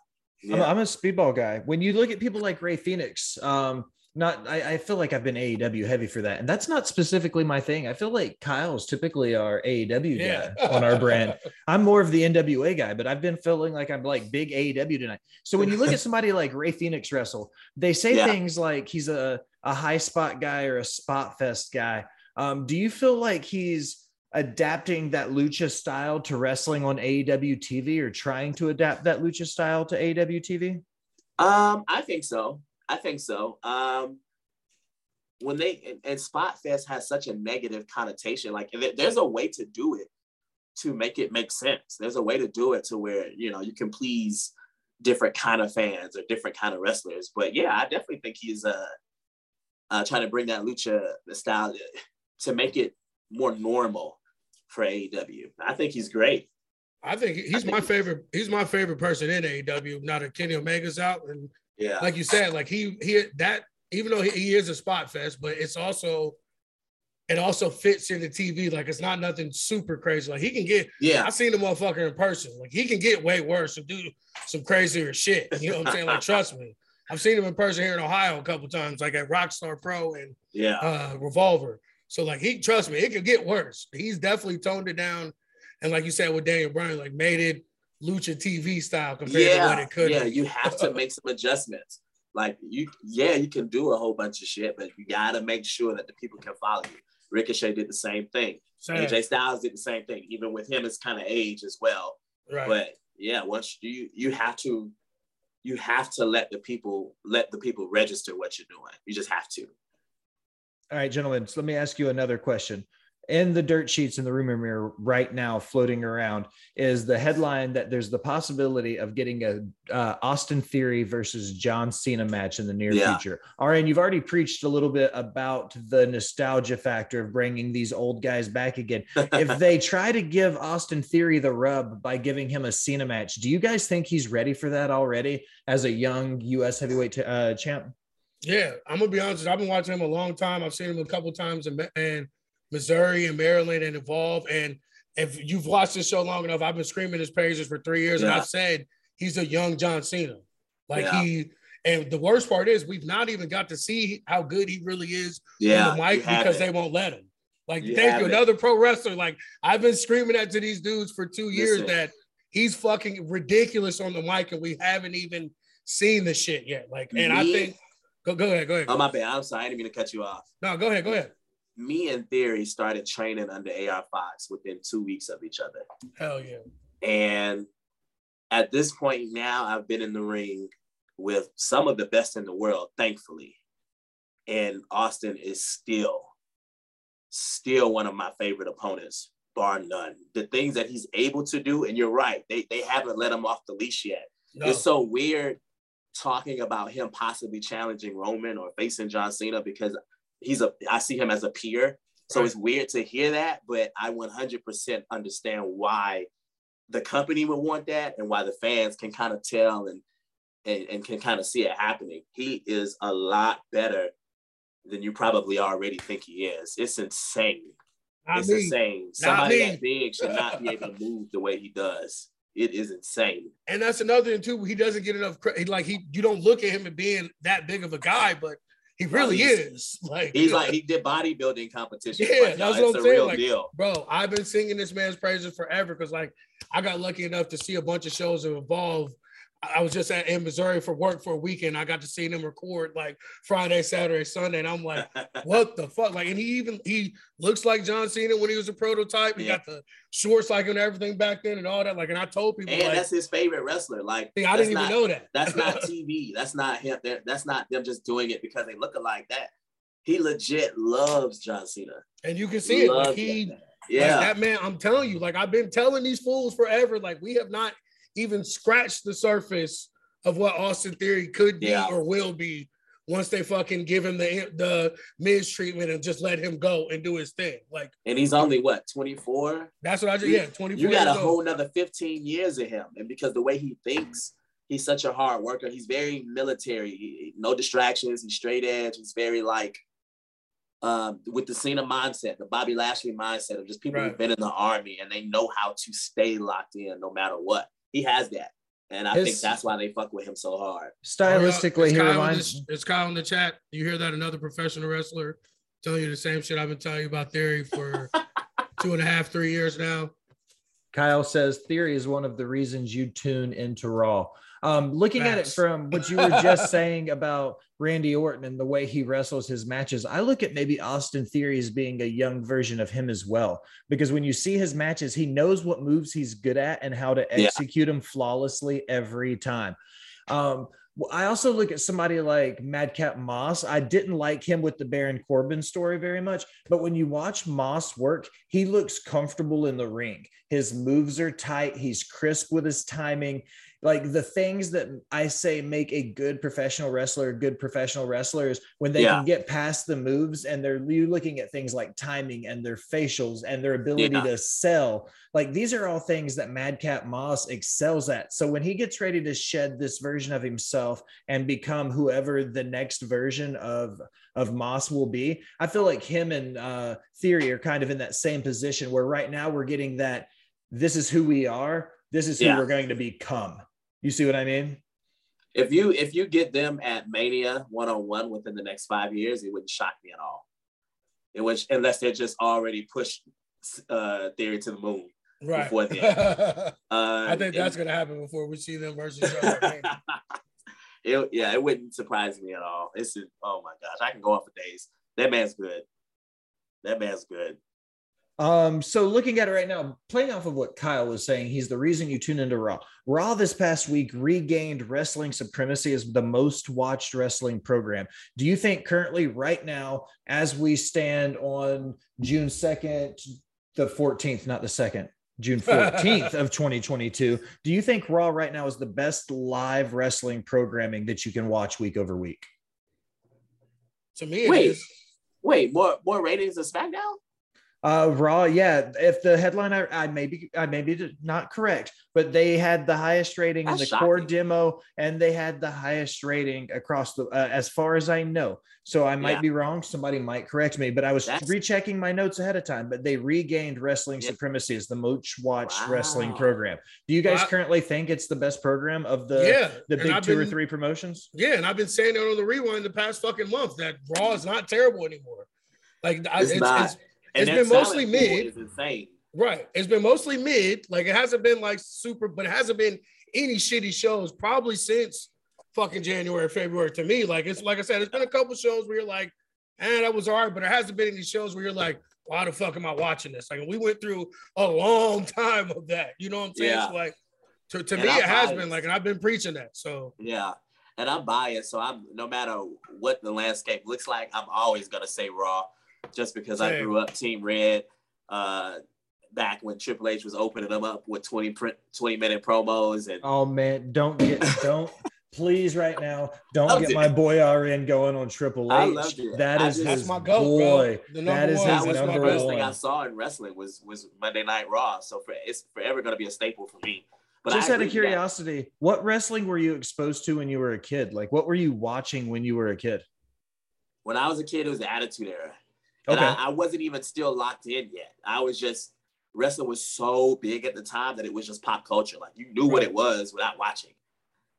I'm, yeah. I'm a speedball guy. When you look at people like Rey Fenix, um, not I, I feel like I've been AEW heavy for that, and that's not specifically my thing. I feel like Kyle's typically our AEW Yeah. guy on our brand. I'm more of the NWA guy, but I've been feeling like I'm like big AEW tonight. So when you look at somebody like Rey Fenix wrestle, they say Yeah. things like he's a a high spot guy or a spot fest guy. Um, do you feel like he's adapting that lucha style to wrestling on AEW TV or trying to adapt that lucha style to AEW TV? Um, I think so. I think so. Um, when they and, and Spot Fest has such a negative connotation, like there- there's a way to do it to make it make sense. There's a way to do it to where you know you can please different kind of fans or different kind of wrestlers. But yeah, I definitely think he's uh, uh trying to bring that lucha style to make it more normal for AEW. I think he's great. I think he's I think my favorite. He's my favorite person in AEW. Now that Kenny Omega's out, and Yeah. like you said, like he he that even though he, he is a spot fest, but it's also it also fits in the TV. Like it's not nothing super crazy. Like he can get. yeah. I seen the motherfucker in person. Like he can get way worse and do some crazier shit. You know what I'm saying? Like trust me. I've seen him in person here in Ohio a couple times, like at Rockstar Pro and Yeah. uh, Revolver. So like he trust me, it could get worse. He's definitely toned it down, and like you said with Daniel Bryan, like made it lucha TV style compared to what it could. yeah, you have to make some adjustments. Like you, yeah, you can do a whole bunch of shit, but you gotta make sure that the people can follow you. Ricochet did the same thing. Same. AJ Styles did the same thing. Even with him, it's kind of age as well. right. But yeah, once you you have to, you have to let the people let the people register what you're doing. You just have to. All right, gentlemen. So let me ask you another question. In the dirt sheets in the rumor mirror right now, floating around, is the headline that there's the possibility of getting a uh, Austin Theory versus John Cena match in the near Yeah. future. All right, you've already preached a little bit about the nostalgia factor of bringing these old guys back again. if they try to give Austin Theory the rub by giving him a Cena match, do you guys think he's ready for that already as a young U.S. heavyweight t- uh, champ? Yeah, I'm gonna be honest. I've been watching him a long time. I've seen him a couple times in, in Missouri and Maryland and Evolve. And if you've watched this show long enough, I've been screaming his praises for three years, and I've said he's a young John Cena. Like Yeah. he, and the worst part is we've not even got to see how good he really is Yeah, on the mic because it. they won't let him. Like, You thank you, it. another pro wrestler. Like I've been screaming that to these dudes for two years Listen. that he's fucking ridiculous on the mic, and we haven't even seen the shit yet. Like, and I think go go ahead, go ahead. Oh my bad. I'm sorry. I didn't mean to cut you off. no, go ahead, go ahead. Me and Theory started training under AR Fox within two weeks of each other. Hell yeah. And at this point now, I've been in the ring with some of the best in the world, thankfully. And Austin is still, still one of my favorite opponents, bar none. The things that he's able to do, and you're right, they, they haven't let him off the leash yet. No. It's so weird talking about him possibly challenging Roman or facing John Cena because he's a I see him as a peer. So Right. it's weird to hear that, but I 100% understand why the company would want that and why the fans can kind of tell and and, and can kind of see it happening. He is a lot better than you probably already think he is. It's insane. Not it's me. insane. Somebody me. that big should not be able to move the way he does. It is insane. And that's another thing too. He doesn't get enough credit. Like he, you don't look at him as being that big of a guy, but he oh, really he's- is. Like He's like he did bodybuilding competition. Yeah, Like, that's what I'm a saying, real like- deal. bro, I've been singing this man's praises forever because like I got lucky enough to see a bunch of shows of Evolve. I was just at, in Missouri for work for a weekend. I got to see them record like Friday, Saturday, Sunday, and I'm like, what the fuck? Like, and he even he looks like John Cena when he was a prototype. He Yeah. got the shorts like and everything back then and all that. Like, and I told people and like, that's his favorite wrestler. Like I didn't even know that. That's not TV. That's not him. That- That's not them just doing it because they look alike. That he legit loves John Cena. and you can see it. Like he, that man. Like, yeah, that man, I'm telling you, like I've been telling these fools forever, like we have not even scratch the surface of what Austin Theory could be Yeah. or will be once they fucking give him the the Miz treatment and just let him go and do his thing. Like, And he's only what, 24? that's what I just, yeah, 24 You got a old. whole another 15 years of him. And because the way he thinks, he's such a hard worker. He's very military. He- no distractions. He's straight edge. He's very like um, with the Cena mindset, the Bobby Lashley mindset of just people Right. who've been in the army and they know how to stay locked in no matter what. He has that. And I think that's why they fuck with him so hard. Stylistically, It's he Kyle reminds. the- It's Kyle in the chat. You hear that? Another professional wrestler telling you the same shit I've been telling you about Theory for two and a half, three years now. Kyle says theory is one of the reasons you tune into Raw. Um, looking at it from what you were just saying about Randy Orton and the way he wrestles his matches, I look at maybe Austin Theory as being a young version of him as well. Because when you see his matches, he knows what moves he's good at and how to Yeah. execute them flawlessly every time. Um, I also look at somebody like Madcap Moss. I didn't like him with the Baron Corbin story very much, but when you watch Moss work, he looks comfortable in the ring. His moves are tight. He's crisp with his timing. Like the things that I say make a good professional wrestler, a good professional wrestler is when they Yeah. can get past the moves and they're you looking at things like timing and their facials and their ability Yeah. to sell. Like these are all things that Madcap Moss excels at. So when he gets ready to shed this version of himself and become whoever the next version of of Moss will be, I feel like him and uh, Theory are kind of in that same position where right now we're getting that this is who we are, this is who Yeah. we're going to become. You see what I mean? If you if you get them at Mania one on one within the next five years, it wouldn't shock me at all. It was unless they're just already pushed uh, theory to the moon. Right. Before the I Uh, think that's gonna happen before we see them versus it, yeah, it wouldn't surprise me at all. It's just, oh my gosh, I can go on for days. That man's good. That man's good. Um, so looking at it right now, playing off of what Kyle was saying, he's the reason you tune into Raw. Raw this past week regained wrestling supremacy as the most watched wrestling program. Do you think currently, right now, as we stand on June 2nd, the 14th, not the 2nd, June 14th of 2022, do you think Raw right now is the best live wrestling programming that you can watch week over week? to me, it Wait. is. Wait, more more ratings than SmackDown? Uh, Raw, yeah. If the headline, I, I may be, I may be not correct, but they had the highest rating in the That's core demo, and they had the highest rating across the, uh, as far as I know. So I might Yeah. be wrong. Somebody might correct me, but I was That's- rechecking my notes ahead of time. But they regained wrestling Yeah. supremacy as the most watched wrestling program. Do you guys Well, I- currently think it's the best program of the yeah, the big I've two or three promotions? Yeah, and I've been saying it on the rewind the past fucking month that Raw is not terrible anymore. Like I- It's it's, not. It's And been mostly mid. Is insane. right. It's been mostly mid. Like it hasn't been like super, but it hasn't been any shitty shows probably since fucking January, February. To me, like it's like I said, it's been a couple shows where you're like, eh, that was all right, but there hasn't been any shows where you're like, why the fuck am I watching this? Like we went through a long time of that. You know what I'm saying? Yeah. So like to, to And me, I it has buy been like, and I've been preaching that. So Yeah. And I'm biased, so I'm no matter what the landscape looks like, I'm always gonna say Raw, just because I grew up Team Red. Uh, back when Triple H was opening them up with 20 print 20 minute promos and Oh man, don't get don't please right now. Don't get it. my boy RN going on Triple I H. loved it. That I is just- his That's my goat, boy. That is one. that his was the number first thing I saw in wrestling was was Monday Night Raw. So for it's forever gonna be a staple for me. But Just I out of agree that. curiosity, what wrestling were you exposed to when you were a kid? Like, what were you watching when you were a kid? when I was a kid, it was the Attitude Era. And Okay. I, I wasn't even still locked in yet. I was just wrestling was so big at the time that it was just pop culture. Like you knew what it was without watching.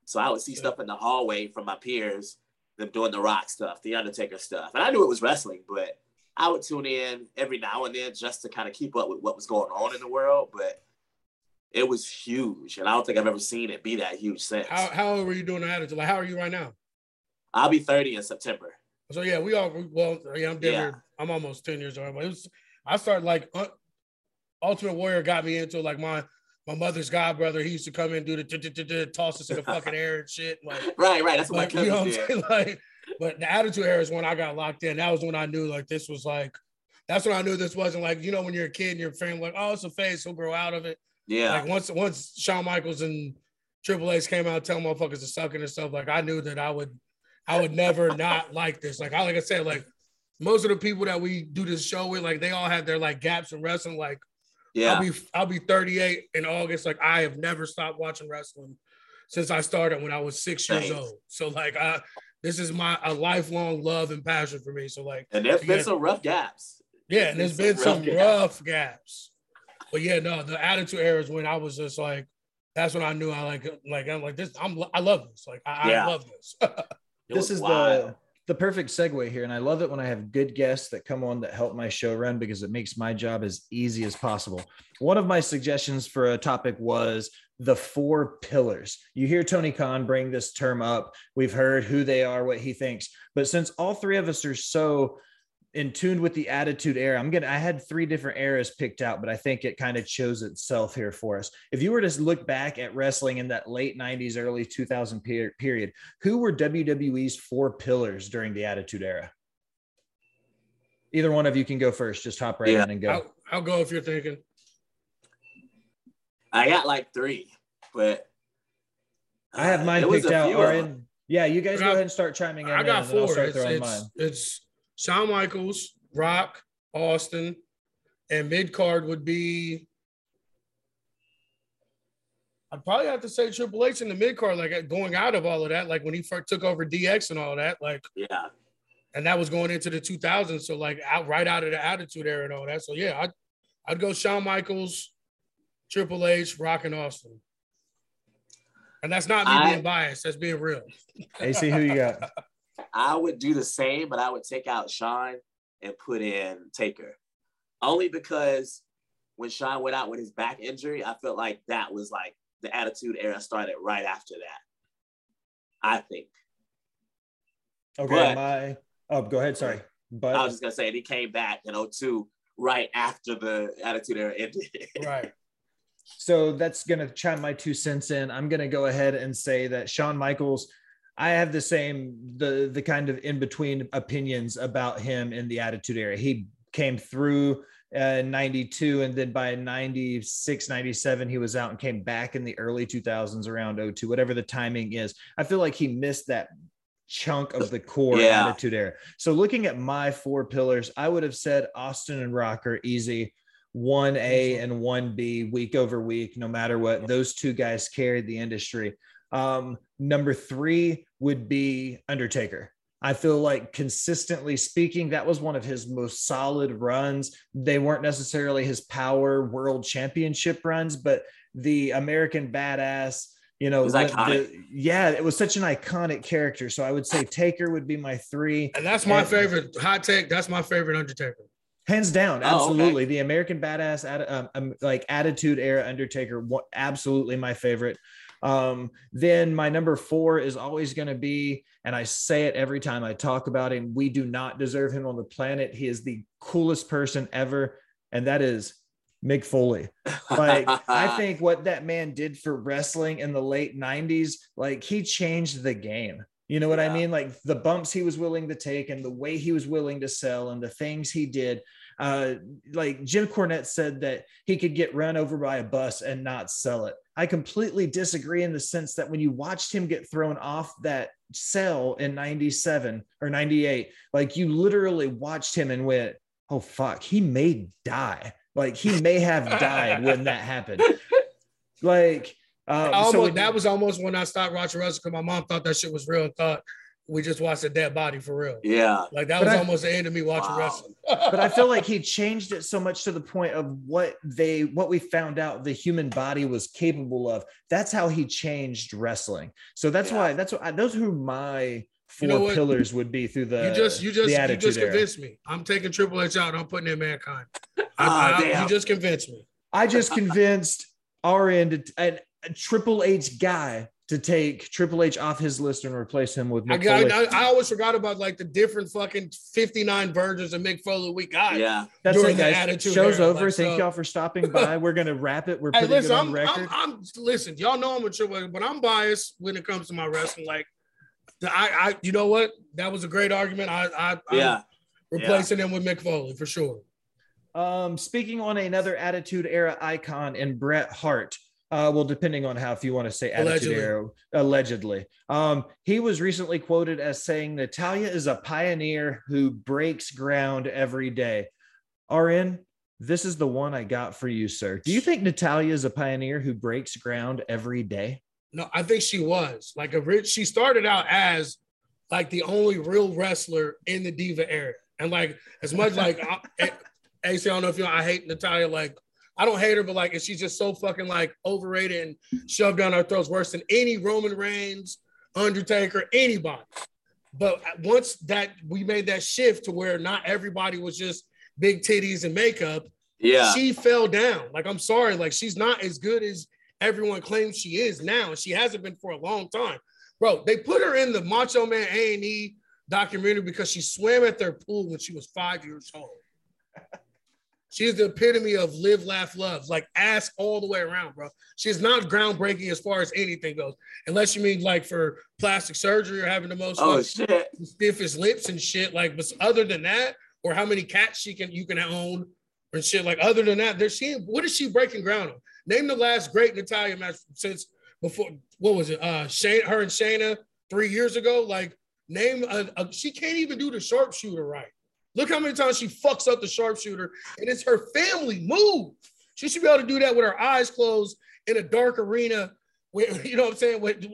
So I would see stuff in the hallway from my peers, them doing the rock stuff, the Undertaker stuff. And I knew it was wrestling, but I would tune in every now and then just to kind of keep up with what was going on in the world. But it was huge. And I don't think I've ever seen it be that huge since. how how old were you doing the attitude? Like how are you right now? I'll be 30 in September. So yeah, we all well. Yeah, I'm Yeah. I'm almost ten years old. But it was. I started like uh, Ultimate Warrior got me into like my my mother's god brother. He used to come in and do the t- t- t- t- toss us in the fucking air and shit. Like, Right, right. That's what my you know cousins what I'm did. saying? Like, but the Attitude Era is when I got locked in. That was when I knew like this was like. That's when I knew this wasn't like you know when you're a kid and your friend like oh it's a phase he'll grow out of it. Yeah. Like once once Shawn Michaels and Triple H came out telling motherfuckers to suck and stuff like I knew that I would I would never not like this. Like I like I said, like most of the people that we do this show with, like they all have their like gaps in wrestling. Like Yeah. I'll be I'll be 38 in August. Like I have never stopped watching wrestling since I started when I was six years old. So like I this is my a lifelong love and passion for me. So like and there's been Yeah. some rough gaps. yeah, and there's been rough some gaps. rough gaps. But yeah, no, the attitude era is when I was just like, that's when I knew I like like I'm like this. I'm I love this. Like I, Yeah. I love this. This is wild. the the perfect segue here and i love it when i have good guests that come on that help my show run because it makes my job as easy as possible. One of my suggestions for a topic was the four pillars. You hear tony khan bring this term up. We've heard who they are what he thinks. But since all three of us are so in tune with the attitude era i'm gonna i had three different eras picked out but i think it kind of shows itself here for us if you were to look back at wrestling in that late 90s early 2000 per- period who were WWE's four pillars during the Attitude Era? Either one of you can go first. Just hop right Yeah. in and go. I'll, I'll go if you're thinking. I got like three, but I have uh, mine there picked out. few of Are them. in, yeah, you guys I go got- ahead and start chiming in. I got and I'll four. start It's, throwing it's, mine. it's Shawn Michaels, Rock, Austin, and mid card would be. I'd probably have to say Triple H in the mid card, like uh, going out of all of that, like when he first took over DX and all that, like, Yeah. and that was going into the 2000s. So like out right out of the Attitude Era and all that. So yeah, I'd I'd go Shawn Michaels, Triple H, Rock, and Austin. And that's not me I- being biased. That's being real. AC, who you got? I would do the same, but I would take out Shawn and put in Taker. Only because when Shawn went out with his back injury, I felt like that was like the attitude era started right after that. I think. Okay, But- my. Oh, go ahead. Sorry, but I was just gonna say and he came back in 02 right after the attitude era ended. Right. So that's going to chime my two cents in. I'm going to go ahead and say that Shawn Michaels, I have the same, the, the kind of in between opinions about him in the Attitude Era. He came through uh, 92 and then by 96, 97, he was out and came back in the early 2000s around 02, whatever the timing is. I feel like he missed that chunk of the core Yeah. Attitude Era. So looking at my four pillars, I would have said Austin and Rocker easy one A and one B week over week, no matter what. Those two guys carried the industry. Um, number three would be Undertaker. I feel like consistently speaking, that was one of his most solid runs. They weren't necessarily his power world championship runs, but the American badass, you know, was the- the- yeah, it was such an iconic character. So I would say Taker would be my three. And that's my And- favorite hot take. That's my favorite Undertaker. Hands down, Oh, okay. absolutely. The American Badass, um, um, like Attitude Era Undertaker, wa- absolutely my favorite. Um, then my number four is always going to be, and I say it every time I talk about him. We do not deserve him on the planet. He is the coolest person ever, and that is Mick Foley. Like I think what that man did for wrestling in the late '90s, like he changed the game. You know what I mean? Like the bumps he was willing to take and the way he was willing to sell and the things he did. Uh, like Jim Cornette said that he could get run over by a bus and not sell it. I completely disagree in the sense that when you watched him get thrown off that cell in 97 or 98, like you literally watched him and went, oh, fuck, he may die. Like he may have died when that happened. Like, um, almost, so that was almost when I stopped watching wrestling because my mom thought that shit was real and thought we just watched a dead body for real. yeah. Like that But was I- almost the end of me watching Wow. wrestling. but I feel like he changed it so much to the point of what they what we found out the human body was capable of. That's how he changed wrestling. So that's Yeah. why that's what I, those who my four You know pillars would be through the you just you just you attitude just era. convinced me. I'm taking Triple H out. I'm putting in Mankind. I, Ah, I- you just convinced me. I just convinced RN a, a Triple H guy to take Triple H off his list and replace him with I, Mick got, Foley. I, I always forgot about like the different fucking 59 versions of Mick Foley we got. Yeah. That's during it, guys. Attitude Show's Era, over. like, Thank so- y'all for stopping by. We're gonna wrap it. We're Hey, putting listen, it on I'm, record. I'm, I'm listen. Y'all know I'm a Triple H, but I'm biased when it comes to my wrestling. Like, I, I, you know what? That was a great argument. I, I, I'm Yeah. replacing him with Mick Foley for sure. Um, speaking on another Attitude Era icon in Bret Hart, Uh, well, depending on how if you want to say attitude Allegedly. era, allegedly. Um, he was recently quoted as saying Natalya is a pioneer who breaks ground every day. RN, this is the one I got for you, sir. Do you think Natalya is a pioneer who breaks ground every day? No, I think she was like a rich. She started out as like the only real wrestler in the diva era, and like as much like I, AC, I don't know if you know, I hate Natalya. Like I don't hate her, but like she's just so fucking like overrated and shoved down our throats worse than any Roman Reigns, Undertaker, anybody. But once that we made that shift to where not everybody was just big titties and makeup, Yeah. she fell down. Like, I'm sorry, like she's not as good as everyone claims she is now. and She hasn't been for a long time. Bro, they put her in the Macho Man A&E documentary because she swam at their pool when she was five years old. She's the epitome of live, laugh, love, like ass all the way around, bro. She's not groundbreaking as far as anything goes, unless you mean like for plastic surgery or having the most oh like, shit. stiffest lips and shit. Like, but other than that, or how many cats she can you can own and shit. Like, other than that, there's she. What is she breaking ground on? Name the last great Natalya match since before. What was it? Uh, Shane, her and Shayna three years ago. Like, name a, a she can't even do the sharpshooter right. Look how many times she fucks up the sharpshooter, and it's her family move. She should be able to do that with her eyes closed in a dark arena. Where you know what I'm saying? With,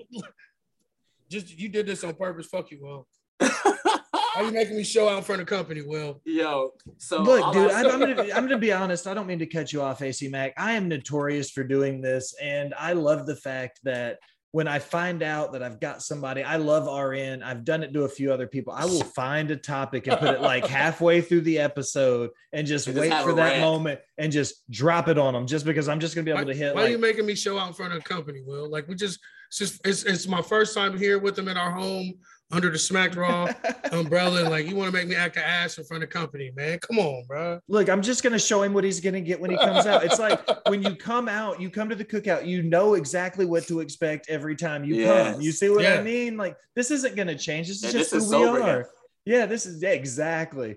just you did this on purpose. Fuck you, Will. Why you making me show out in front of company, Will? Yo, so Look, dude, I- I, I'm gonna I'm gonna be honest. I don't mean to cut you off, AC Mack. I am notorious for doing this, and I love the fact that when I find out that I've got somebody, I love RN. I've done it to a few other people. I will find a topic and put it like halfway through the episode and just just wait for that rant. moment and just drop it on them, just because I'm just gonna be able Why, to hit why are you making me show out in front of the company, Will? Like we just, it's just, it's, it's my first time here with them in our home under the Smack Raw umbrella. And like, you want to make me act an ass in front of company, man? Come on, bro. Look, I'm just gonna show him what he's gonna get when he comes out. It's like when you come out, you come to the cookout, you know exactly what to expect every time you Yes. come. You see what I mean? Like this isn't gonna change. This is Yeah, just this who is we sober are. here. Yeah, this is yeah, exactly.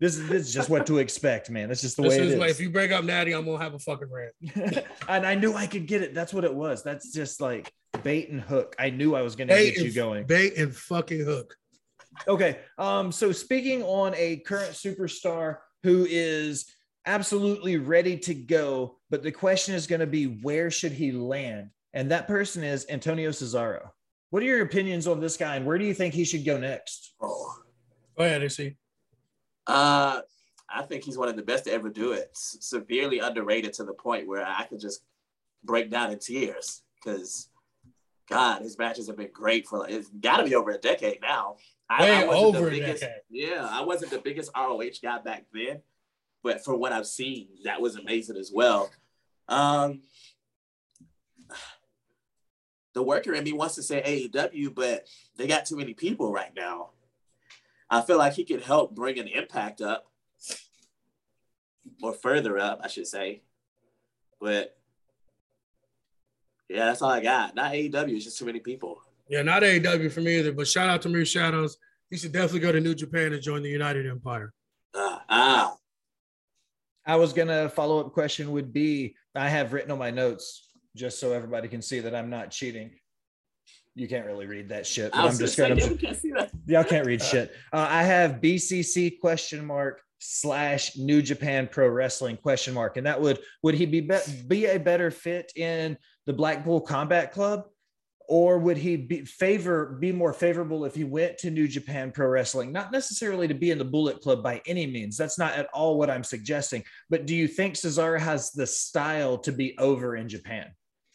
This is this is just what to expect, man. That's just the This way is it like, if you break up Natty, I'm gonna have a fucking rant. and I knew I could get it. That's what it was. That's just like bait and hook. I knew I was gonna Bait get you going. bait and fucking hook. Okay. Um, so speaking on a current superstar who is absolutely ready to go, but the question is going to be where should he land? And that person is Antonio Cesaro. What are your opinions on this guy and where do you think he should go next? Oh. Go ahead, AC. Uh, I think he's one of the best to ever do it. S- severely underrated to the point where I could just break down in tears because, God, his matches have been great for like it's got to be over a decade now. I, Way I wasn't over the a biggest, decade. Yeah, I wasn't the biggest ROH guy back then, but for what I've seen, that was amazing as well. Um, the worker in me wants to say AEW, but they got too many people right now. I feel like he could help bring an impact up or further up, I should say. But yeah, that's all I got. Not AEW, it's just too many people. Yeah, not AEW for me either. But shout out to Mir Shadows. He should definitely go to New Japan and join the United Empire. Ah, ah. I was gonna follow up question would be I have written on my notes just so everybody can see that I'm not cheating. You can't really read that shit. I'm just gonna saying, yeah, we can't see that. Y'all can't read shit. Uh, I have BCC question mark slash New Japan Pro Wrestling question mark, and that would would he be, be be a better fit in the Blackpool Combat Club, or would he be favor be more favorable if he went to New Japan Pro Wrestling? Not necessarily to be in the Bullet Club by any means. That's not at all what I'm suggesting. But do you think Cesaro has the style to be over in Japan?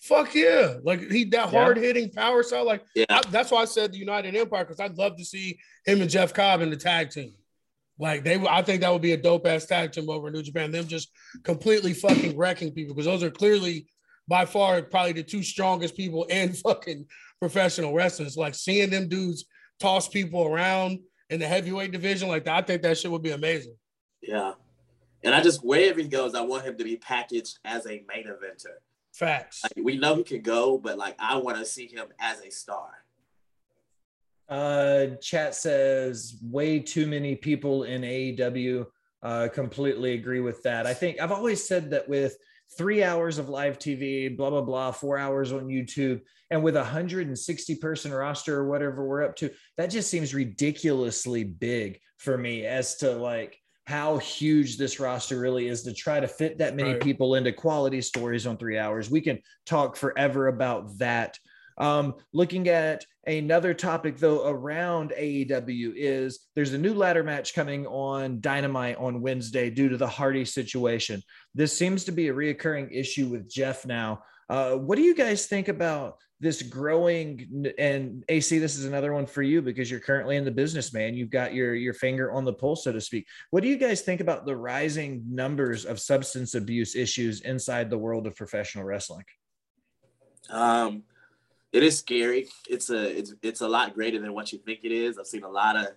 Fuck yeah. Like he that Yeah. hard hitting power style. Like Yeah. I- that's why I said the United Empire, because I'd love to see him and Jeff Cobb in the tag team. Like they I think that would be a dope ass tag team over in New Japan. Them just completely fucking wrecking people because those are clearly by far probably the two strongest people in fucking professional wrestlers. Like seeing them dudes toss people around in the heavyweight division, like that, I think that shit would be amazing. Yeah. And I just, wherever he goes, I want him to be packaged as a main eventer. Facts. Like, we know he could go, but like, I want to see him as a star. Uh, chat says way too many people in AEW. Uh, completely agree with that. I think I've always said that with three hours of live TV, blah, blah, blah, four hours on YouTube. And with a 160 person roster or whatever we're up to, that just seems ridiculously big for me as to like how huge this roster really is to try to fit that many Right. people into quality stories on three hours. We can talk forever about that. Um, looking at another topic though around AEW is there's a new ladder match coming on Dynamite on Wednesday due to the Hardy situation. This seems to be a reoccurring issue with Jeff now. Uh, what do you guys think about this growing and AC? This is another one for you because you're currently in the business, man. You've got your your finger on the pulse, so to speak. What do you guys think about the rising numbers of substance abuse issues inside the world of professional wrestling? Um, it is scary. It's a it's it's a lot greater than what you think it is. I've seen a lot of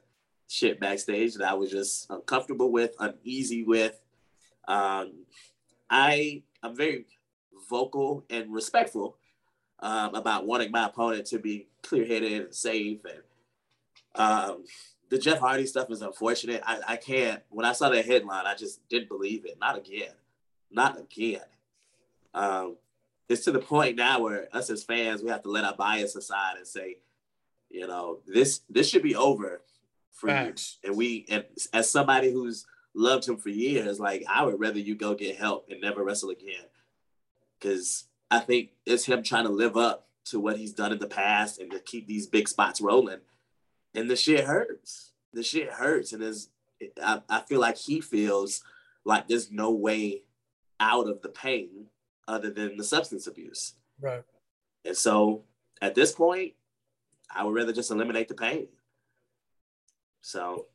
shit backstage that I was just uncomfortable with, uneasy with. Um, I I'm very vocal and respectful um, about wanting my opponent to be clear headed and safe. And um, the Jeff Hardy stuff is unfortunate. I, I can't. When I saw that headline, I just didn't believe it. Not again. Not again. Um, it's to the point now where us as fans, we have to let our bias aside and say, you know, this this should be over for Facts. you. And we, and as somebody who's loved him for years, like I would rather you go get help and never wrestle again, because I think it's him trying to live up to what he's done in the past and to keep these big spots rolling. And the shit hurts. The shit hurts, and is I, I feel like he feels like there's no way out of the pain other than the substance abuse. Right. And so at this point, I would rather just eliminate the pain. So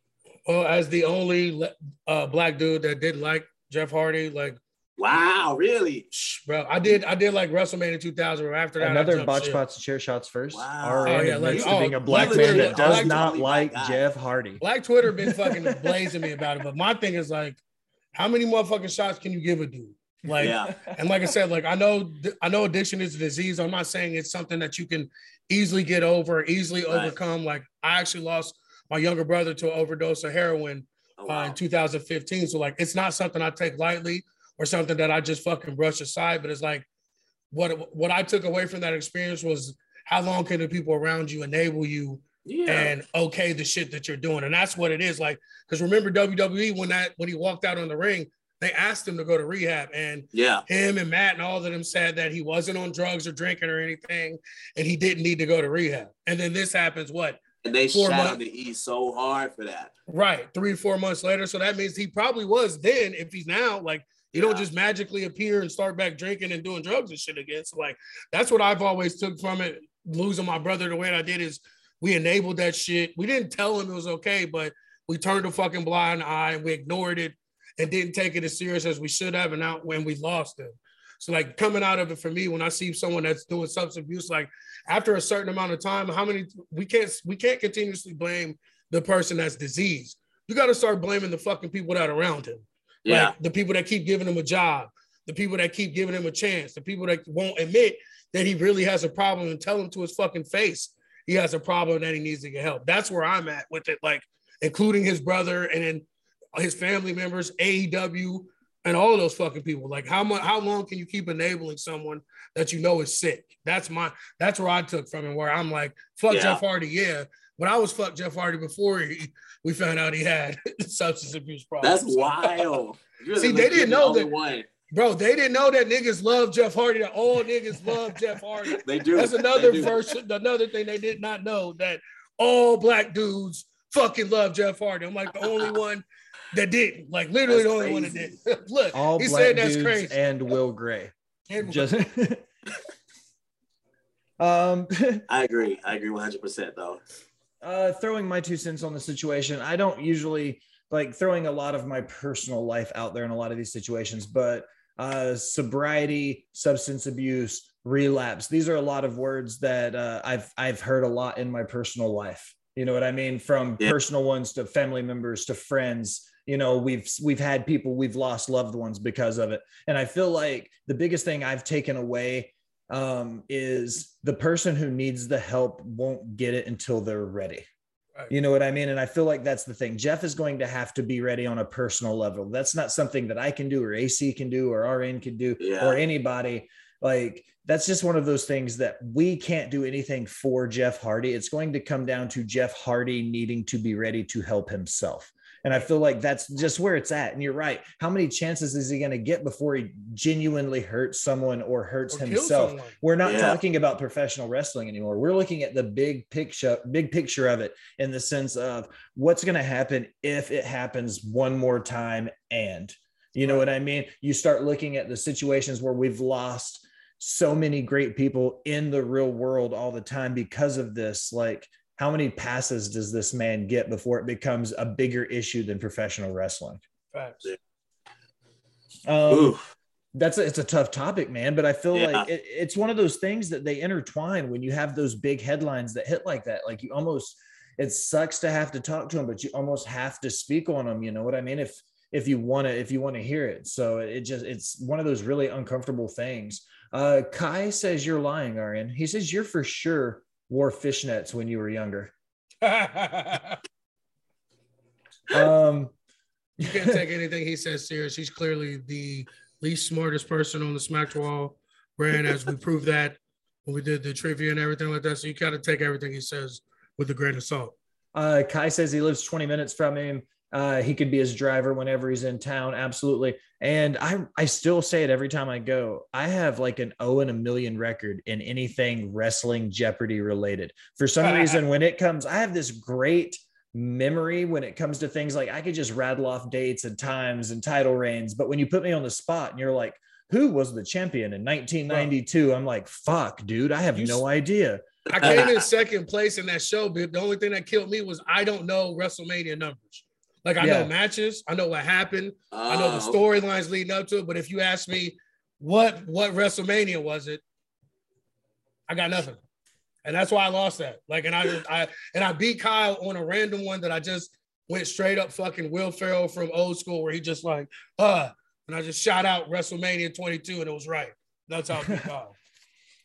Well, as the only uh, black dude that didn't like Jeff Hardy, like, wow, really? shh, bro, I did, I did like WrestleMania 2000. Or after that, Another jumped botch ship. spots and chair shots first. Wow. RN Oh, yeah, like- oh, being a black black man Twitter- that does black not Twitter- like. Jeff Hardy. Black Twitter been fucking blazing me about it, but my thing is like, how many motherfucking shots can you give a dude? Like, yeah. and like I said, like I know, I know addiction is a disease. I'm not saying it's something that you can easily get over, easily Right. overcome. Like I actually lost my younger brother to an overdose of heroin Oh, uh, in 2015. So like, it's not something I take lightly or something that I just fucking brush aside. But it's like, what what I took away from that experience was how long can the people around you enable you yeah. and okay the shit that you're doing, and that's what it is. Like, because remember WWE when that when he walked out on the ring, they asked him to go to rehab, and yeah. him and Matt and all of them said that he wasn't on drugs or drinking or anything, and he didn't need to go to rehab. And then this happens, what And they Four shot months. on the E so hard for that. Right, three, four months later. So that means he probably was then. If he's now, like, you don't just magically appear and start back drinking and doing drugs and shit again. So, like, that's what I've always took from it. Losing my brother the way I did is we enabled that shit. We didn't tell him it was okay, but we turned a fucking blind eye and we ignored it and didn't take it as serious as we should have. And now when we lost him. So, like, coming out of it for me, when I see someone that's doing substance abuse, like after a certain amount of time, how many we can't we can't continuously blame the person that's diseased. You got to start blaming the fucking people that are around him. Yeah. Like the people that keep giving him a job, the people that keep giving him a chance, the people that won't admit that he really has a problem and tell him to his fucking face he has a problem that he needs to get help. That's where I'm at with it, like including his brother and then his family members, AEW, and all of those fucking people. Like how much how long can you keep enabling someone that you know is sick? That's my that's where I took from it, where I'm like, fuck Yeah. Jeff Hardy, yeah. But I was fuck Jeff Hardy before he, we found out he had substance abuse problems. That's wild. See, the they didn't know only that- One. Bro, they didn't know that niggas love Jeff Hardy. That all niggas love Jeff Hardy. They do. That's another do. version, another thing they did not know that all black dudes fucking love Jeff Hardy. I'm like the only one that didn't. Like literally That's the only one that didn't. Look, All he black said that's dudes crazy. and Will Gray. And- Just um I agree. I agree 100 percent though. Uh throwing my two cents on the situation. I don't usually like throwing a lot of my personal life out there in a lot of these situations, but uh sobriety, substance abuse, relapse. These are a lot of words that uh, I've I've heard a lot in my personal life. You know what I mean? From Yeah. personal ones to family members to friends. You know, we've we've had people we've lost loved ones because of it. And I feel like the biggest thing I've taken away um, is the person who needs the help won't get it until they're ready. Right. You know what I mean? And I feel like that's the thing. Jeff is going to have to be ready on a personal level. That's not something that I can do or AC can do or RN can do Yeah. or anybody. Like that's just one of those things that we can't do anything for Jeff Hardy. It's going to come down to Jeff Hardy needing to be ready to help himself. And I feel like that's just where it's at. And you're right. How many chances is he going to get before he genuinely hurts someone or hurts Or himself? We're not Yeah. talking about professional wrestling anymore. We're looking at the big picture, big picture of it in the sense of what's going to happen if it happens one more time. And you know what I mean? You start looking at the situations where we've lost so many great people in the real world all the time because of this. Like, how many passes does this man get before it becomes a bigger issue than professional wrestling? Facts. Um, that's a, it's a tough topic, man. But I feel Yeah. like it, it's one of those things that they intertwine when you have those big headlines that hit like that. Like you almost, it sucks to have to talk to them, but you almost have to speak on them. You know what I mean? If if you want to, if you want to hear it, so it just it's one of those really uncomfortable things. Uh, Kai says you're lying, RN. He says you're for sure wore fishnets when you were younger. Um, You can't take anything he says serious. He's clearly the least smartest person on the Smack Wall brand, as we proved that when we did the trivia and everything like that. So you gotta take everything he says with a grain of salt. Uh, Kai says he lives 20 minutes from him. Uh, he could be his driver whenever he's in town. Absolutely. And I, I still say it every time I go. I have like an O and a million record in anything wrestling Jeopardy related. For some reason, when it comes, I have this great memory when it comes to things like I could just rattle off dates and times and title reigns. But when you put me on the spot and you're like, who was the champion in 1992? I'm like, fuck, dude, I have no idea. I came in second place in that show, but the only thing that killed me was I don't know WrestleMania numbers. Like I Yeah. know matches, I know what happened, I know the Oh, storylines leading up to it. But if you ask me what what WrestleMania was it, I got nothing, and that's why I lost that. Like, and I just I and I beat Kyle on a random one that I just went straight up fucking Will Ferrell from old school, where he just like uh, and I just shot out WrestleMania 22, and it was right. That's how I beat Kyle.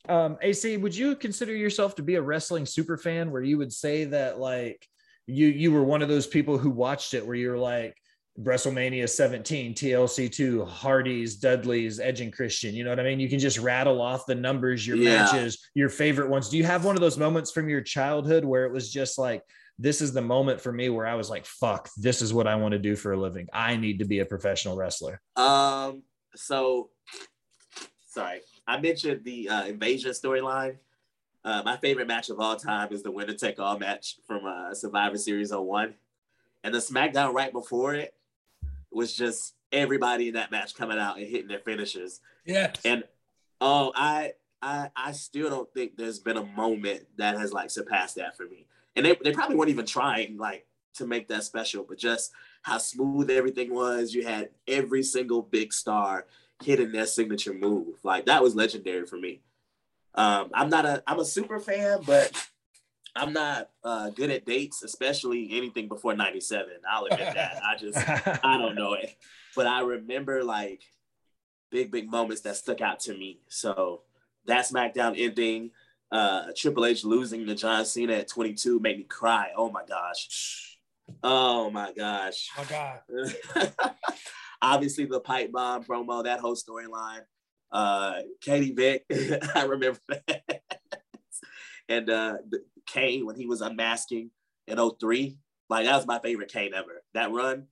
Um, AC, would you consider yourself to be a wrestling super fan where you would say that like you you were one of those people who watched it where you're like WrestleMania 17, TLC 2, Hardy's, Dudley's, Edge and Christian. You know what I mean? You can just rattle off the numbers, your Yeah. matches, your favorite ones. Do you have one of those moments from your childhood where it was just like, this is the moment for me where I was like, fuck, this is what I want to do for a living. I need to be a professional wrestler. Um, so sorry, I mentioned the uh, invasion storyline. Uh, my favorite match of all time is the winner take all match from uh, Survivor Series 01. And the SmackDown right before it was just everybody in that match coming out and hitting their finishers. Yeah, And oh, I I I still don't think there's been a moment that has like surpassed that for me. And they, they probably weren't even trying like to make that special, but just how smooth everything was. You had every single big star hitting their signature move. Like that was legendary for me. Um, I'm not a I'm a super fan, but I'm not uh, good at dates, especially anything before '97. I'll admit that. I just I don't know it, but I remember like big, big moments that stuck out to me. So that SmackDown ending, uh, Triple H losing to John Cena at 22 made me cry. Oh my gosh. Oh my gosh. my God. Obviously, the pipe bomb promo, that whole storyline. Uh, Katie Vick, I remember that. and uh, Kane when he was unmasking in 03. Like that was my favorite Kane ever. That run,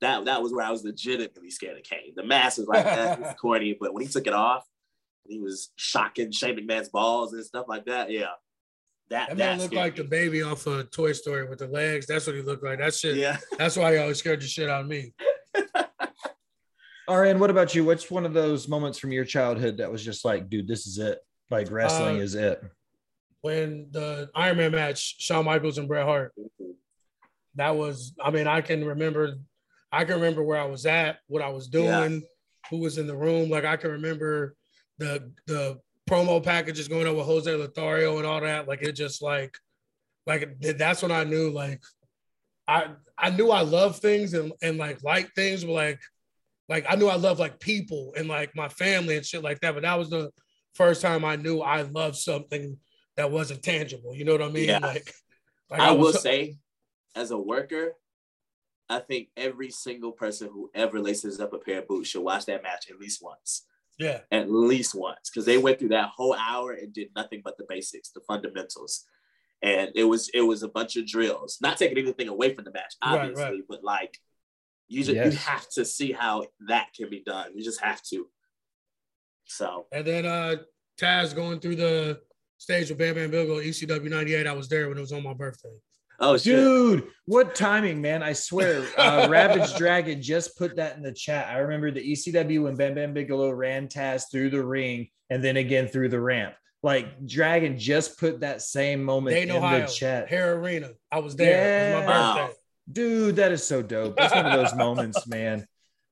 that that was where I was legitimately scared of Kane. The mask was like that, was corny, but when he took it off, he was shocking Shane McMahon's balls and stuff like that. Yeah, that That man looked like the baby off of Toy Story with the legs. That's what he looked like. That shit. Yeah. That's why he always scared the shit out of me. RN, what about you? What's one of those moments from your childhood that was just like, dude, this is it? Like wrestling Uh, is it. When the Iron Man match, Shawn Michaels and Bret Hart. That was, I mean, I can remember, I can remember where I was at, what I was doing, Yeah. who was in the room. Like I can remember the the promo packages going on with Jose Lothario and all that. Like it just like, like that's when I knew like, I I knew I love things and and like like things, but like, like I knew I love like people and like my family and shit like that. But that was the first time I knew I loved something that wasn't tangible. You know what I mean? Yeah. Like, Like, I will was- say, as a worker, I think every single person who ever laces up a pair of boots should watch that match at least once. yeah, At least once. Because they went through that whole hour and did nothing but the basics, the fundamentals. And it was it was a bunch of drills. Not taking anything away from the match, Right, obviously, right. but like you just you have to see how that can be done. You just have to. So and then uh Taz going through the stage with Bam Bam Bigelow, ECW '98. I was there when it was on my birthday. oh shit. Dude, what timing, man? I swear. Uh, Ravage Dragon just put that in the chat. I remember the ECW when Bam Bam Bigelow ran Taz through the ring and then again through the ramp. Like Dragon just put that same moment Dayton, in Ohio, the chat. Hara Arena. I was there. It was my Yeah. birthday. Dude, that is so dope. That's one of those moments, man.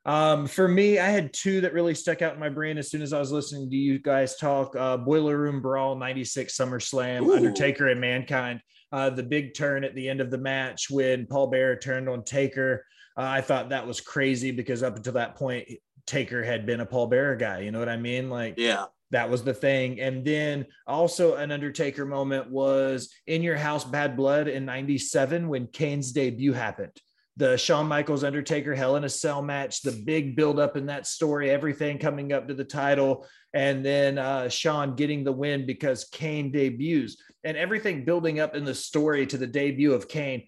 Um, for me, I had two that really stuck out in my brain as soon as I was listening to you guys talk. Uh, Boiler Room Brawl, 96 SummerSlam, Ooh. Undertaker and Mankind. Uh, the big turn at the end of the match when Paul Bearer turned on Taker. Uh, I thought that was crazy because up until that point, Taker had been a Paul Bearer guy. You know what I mean? Like, Yeah. That was the thing. And then also an Undertaker moment was in your house, Bad Blood in 97 when Kane's debut happened. The Shawn Michaels Undertaker Hell in a Cell match, the big build up in that story, everything coming up to the title, and then uh, Shawn getting the win because Kane debuts, and everything building up in the story to the debut of Kane,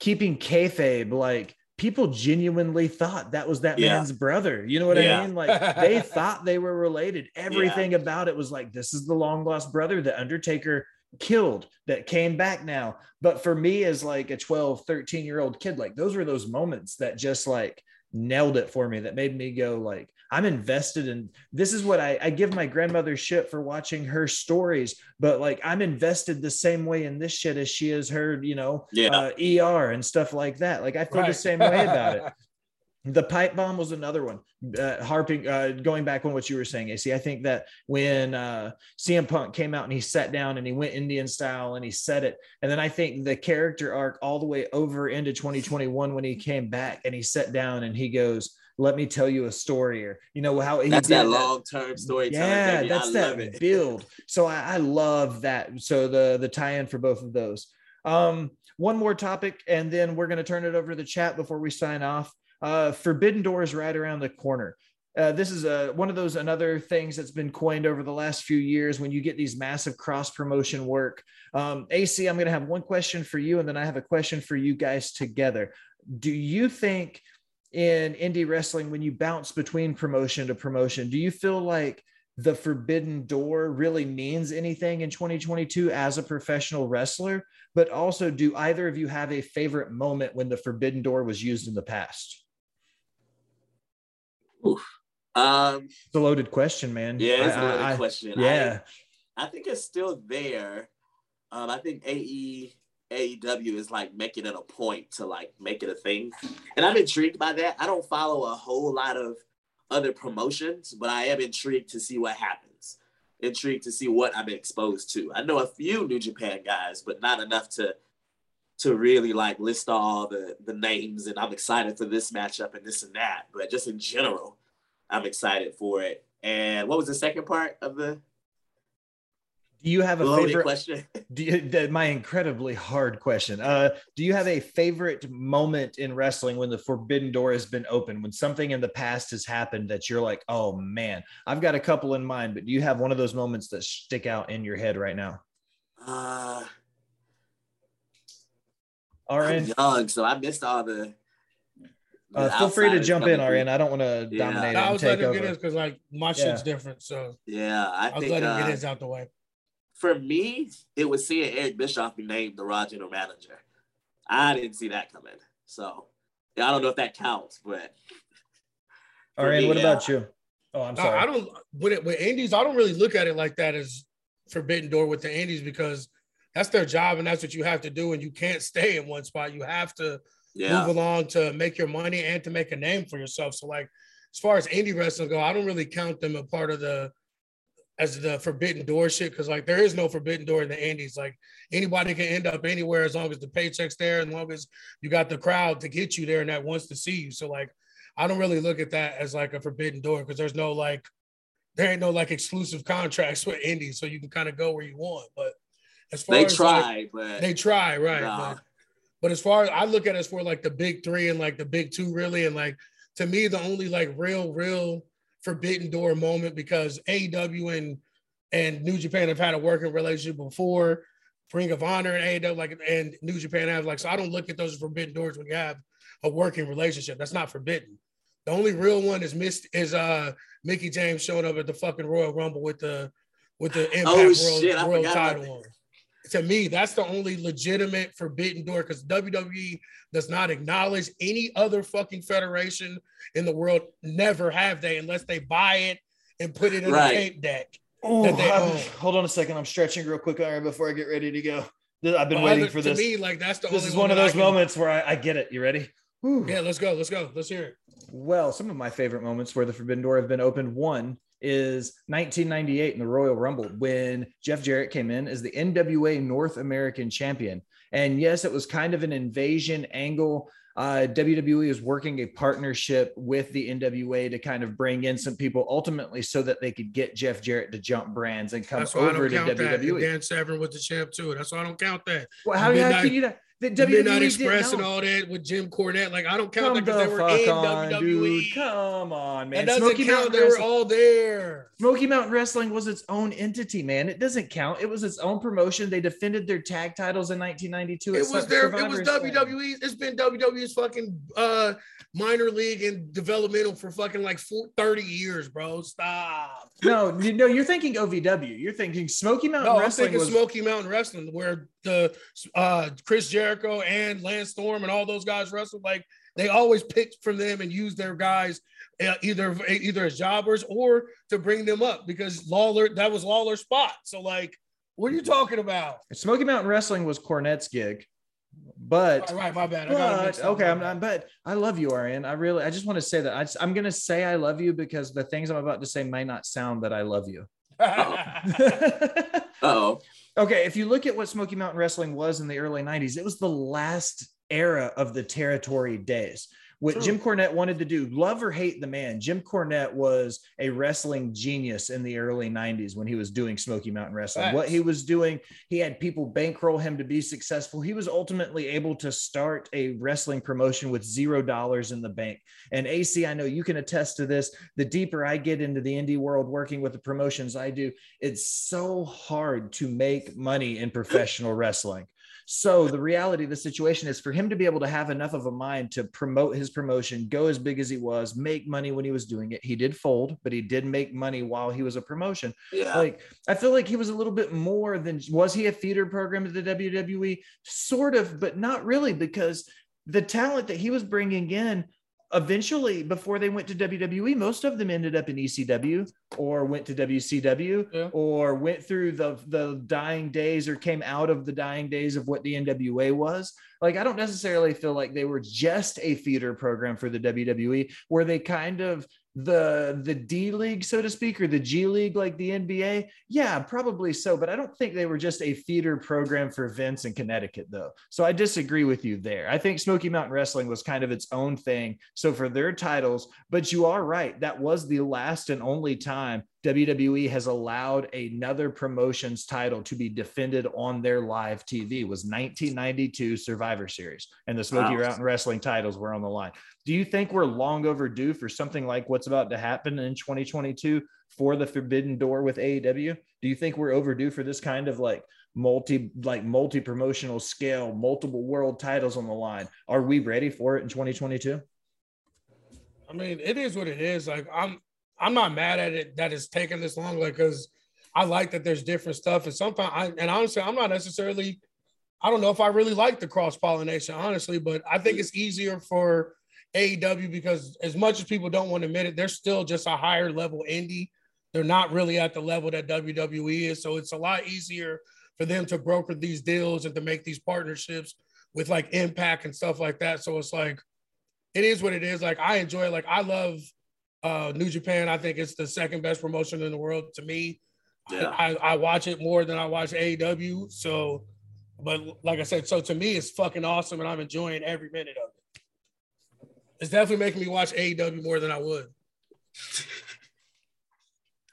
keeping kayfabe like people genuinely thought that was that Yeah. man's brother. You know what Yeah. I mean? Like they thought they were related. Everything about it was like, this is the long lost brother that Undertaker killed that came back now. But for me, as like a 12, 13 year old kid, like those were those moments that just like nailed it for me that made me go like i'm invested in this is what I, I give my grandmother shit for watching her stories but like i'm invested the same way in this shit as she is her you know Yeah. uh, er and stuff like that like i feel the same way about it the pipe bomb was another one. Uh, harping, uh, going back on what you were saying, AC. I think that when uh, CM Punk came out and he sat down and he went Indian style and he said it, and then I think the character arc all the way over into 2021 when he came back and he sat down and he goes, "Let me tell you a story," or you know how he That's did that long term storytelling. yeah, baby. that's I that build. So I, I love that. So the the tie-in for both of those. Um, one more topic, and then we're going to turn it over to the chat before we sign off. Uh, Forbidden Door is right around the corner. Uh, this is a, one of those another things that's been coined over the last few years when you get these massive cross promotion work. Um, AC, I'm going to have one question for you, and then I have a question for you guys together. Do you think in indie wrestling, when you bounce between promotion to promotion, do you feel like the forbidden door really means anything in 2022 as a professional wrestler? But also, do either of you have a favorite moment when the forbidden door was used in the past? Um, It's a loaded question, man. yeah, it's I- a loaded I- question. Yeah. I, I think it's still there. Um, I think AE AEW is like making it a point to like make it a thing, and I'm intrigued by that. I don't follow a whole lot of other promotions, but I am intrigued to see what happens. Intrigued to see what I'm exposed to. I know a few New Japan guys, but not enough to to really like list all the the names. And I'm excited for this matchup and this and that. But just in general, I'm excited for it. And what was the second part of the Do you have a loaded favorite? question? Do you, that, my incredibly hard question. Uh, do you have a favorite moment in wrestling when the forbidden door has been opened? When something in the past has happened that you're like, oh man, I've got a couple in mind, but do you have one of those moments that stick out in your head right now? Uh, All I'm young, so I missed all the. the Uh, feel free to jump in, coming through. RN. I don't want to Yeah. dominate No, I was take letting him get over. his because like my shit's different. So Yeah, I I was think letting him uh, get his out the way. For me, it was seeing Eric Bischoff be named the Raw General Manager. I didn't see that coming. So yeah, I don't know if that counts, but for RN, me, what yeah. about you? Oh, I'm sorry. I don't with it with Indies. I don't really look at it like that as forbidden door with the Indies because that's their job and that's what you have to do. And you can't stay in one spot. You have to yeah, move along to make your money and to make a name for yourself. So like as far as indie wrestling go, I don't really count them a part of the as the forbidden door shit because like there is no forbidden door in the indies. Like anybody can end up anywhere as long as the paycheck's there, as long as you got the crowd to get you there and that wants to see you. So like I don't really look at that as like a forbidden door because there's no like there ain't no like exclusive contracts with indies, so you can kind of go where you want. But as far They as try, like, but they try, right? Nah. But, but as far as I look at it as for like the big three and like the big two, really, and like to me, the only like real, real forbidden door moment because AEW and and New Japan have had a working relationship before. Ring of Honor and AEW, like and New Japan have like so. I don't look at those forbidden doors when you have a working relationship. That's not forbidden. The only real one is missed is uh Mickie James showing up at the fucking Royal Rumble with the with the Impact Oh, World, shit, World title on. To me, that's the only legitimate forbidden door because WWE does not acknowledge any other fucking federation in the world. Never have they, unless they buy it and put it in Right. a tape deck. Oh, that they I'm- own. hold on a second. I'm stretching real quick Aaron, before I get ready to go. I've been But waiting other- for to this. me, like that's the this only is one of those can- moments where I, I get it. You ready? Whew. Yeah, let's go. Let's go. Let's hear it. Well, some of my favorite moments where the Forbidden Door have been opened. One is 1998 in the Royal Rumble when Jeff Jarrett came in as the NWA North American champion. And yes, it was kind of an invasion angle. Uh, WWE is working a partnership with the NWA to kind of bring in some people ultimately so that they could get Jeff Jarrett to jump brands and come That's why I over don't to count that. WWE. Dan Severn with the champ too. That's why I don't count that. Well, how, how can you not? The WWE Midnight Express and all that with Jim Cornette. Like I don't count Come that because the they were in on, WWE. dude. Come on, man. That doesn't Smoky count. Mountain They were all there. Smoky Mountain Wrestling was its own entity, man. It doesn't count. It was its own promotion. They defended their tag titles in 1992. It was there. It was. WWE. It's been WWE's fucking uh, minor league and developmental for fucking like four, 30 years, bro. Stop. No, you- no, you're thinking OVW. You're thinking Smoky Mountain No, I'm Wrestling thinking was. Smoky Mountain Wrestling, where the uh, Chris Jericho and Lance Storm and all those guys wrestled. Like they always picked from them and used their guys uh, either either as jobbers or to bring them up because Lawler that was Lawler's spot. So like, what are you talking about? Smoky Mountain Wrestling was Cornette's gig, but All right, my bad. I But okay, I'm not. But I love you, RN. I really, I just want to say that I just, I'm gonna say I love you because the things I'm about to say may not sound that I love you. oh, okay, if you look at what Smoky Mountain Wrestling was in the early '90s, it was the last era of the territory days. What True. Jim Cornette wanted to do, love or hate the man, Jim Cornette was a wrestling genius in the early 90s when he was doing Smoky Mountain Wrestling. What he was doing, he had people bankroll him to be successful. He was ultimately able to start a wrestling promotion with zero dollars in the bank. And AC, I know you can attest to this. The deeper I get into the indie world working with the promotions I do, it's so hard to make money in professional wrestling. So the reality of the situation is for him to be able to have enough of a mind to promote his promotion, go as big as he was, make money when he was doing it. He did fold, but he did make money while he was a promotion. yeah. Like I feel like he was a little bit more than was he a feeder program to the WWE? Sort of, but not really because the talent that he was bringing in eventually before they went to WWE, most of them ended up in ECW or went to WCW Yeah. or went through the the dying days or came out of the dying days of what the NWA was. Like I don't necessarily feel like they were just a feeder program for the WWE where they kind of the the D League, so to speak, or the G League, like the NBA? Yeah, probably so. But I don't think they were just a feeder program for Vince in Connecticut, though. So I disagree with you there. I think Smoky Mountain Wrestling was kind of its own thing. So for their titles, but you are right. That was the last and only time WWE has allowed another promotion's title to be defended on their live TV. Was 1992 Survivor Series, and the Smoky Wow. Mountain Wrestling titles were on the line. Do you think we're long overdue for something like what's about to happen in 2022 for the Forbidden Door with AEW? Do you think we're overdue for this kind of like multi like multi promotional scale, multiple world titles on the line? Are we ready for it in 2022? I mean, it is what it is. Like I'm I'm not mad at it that it's taking this long, like because I like that there's different stuff. And sometimes I and honestly, I'm not necessarily I don't know if I really like the cross pollination, honestly, but I think it's easier for AEW because as much as people don't want to admit it, they're still just a higher level indie. They're not really at the level that WWE is. So it's a lot easier for them to broker these deals and to make these partnerships with like impact and stuff like that. So it's like it is what it is. Like I enjoy it. Like I love uh New Japan. I think it's the second best promotion in the world to me. Yeah. I, I watch it more than I watch AEW. So, but like I said, so to me, it's fucking awesome, and I'm enjoying every minute of it. It's definitely making me watch AEW more than I would.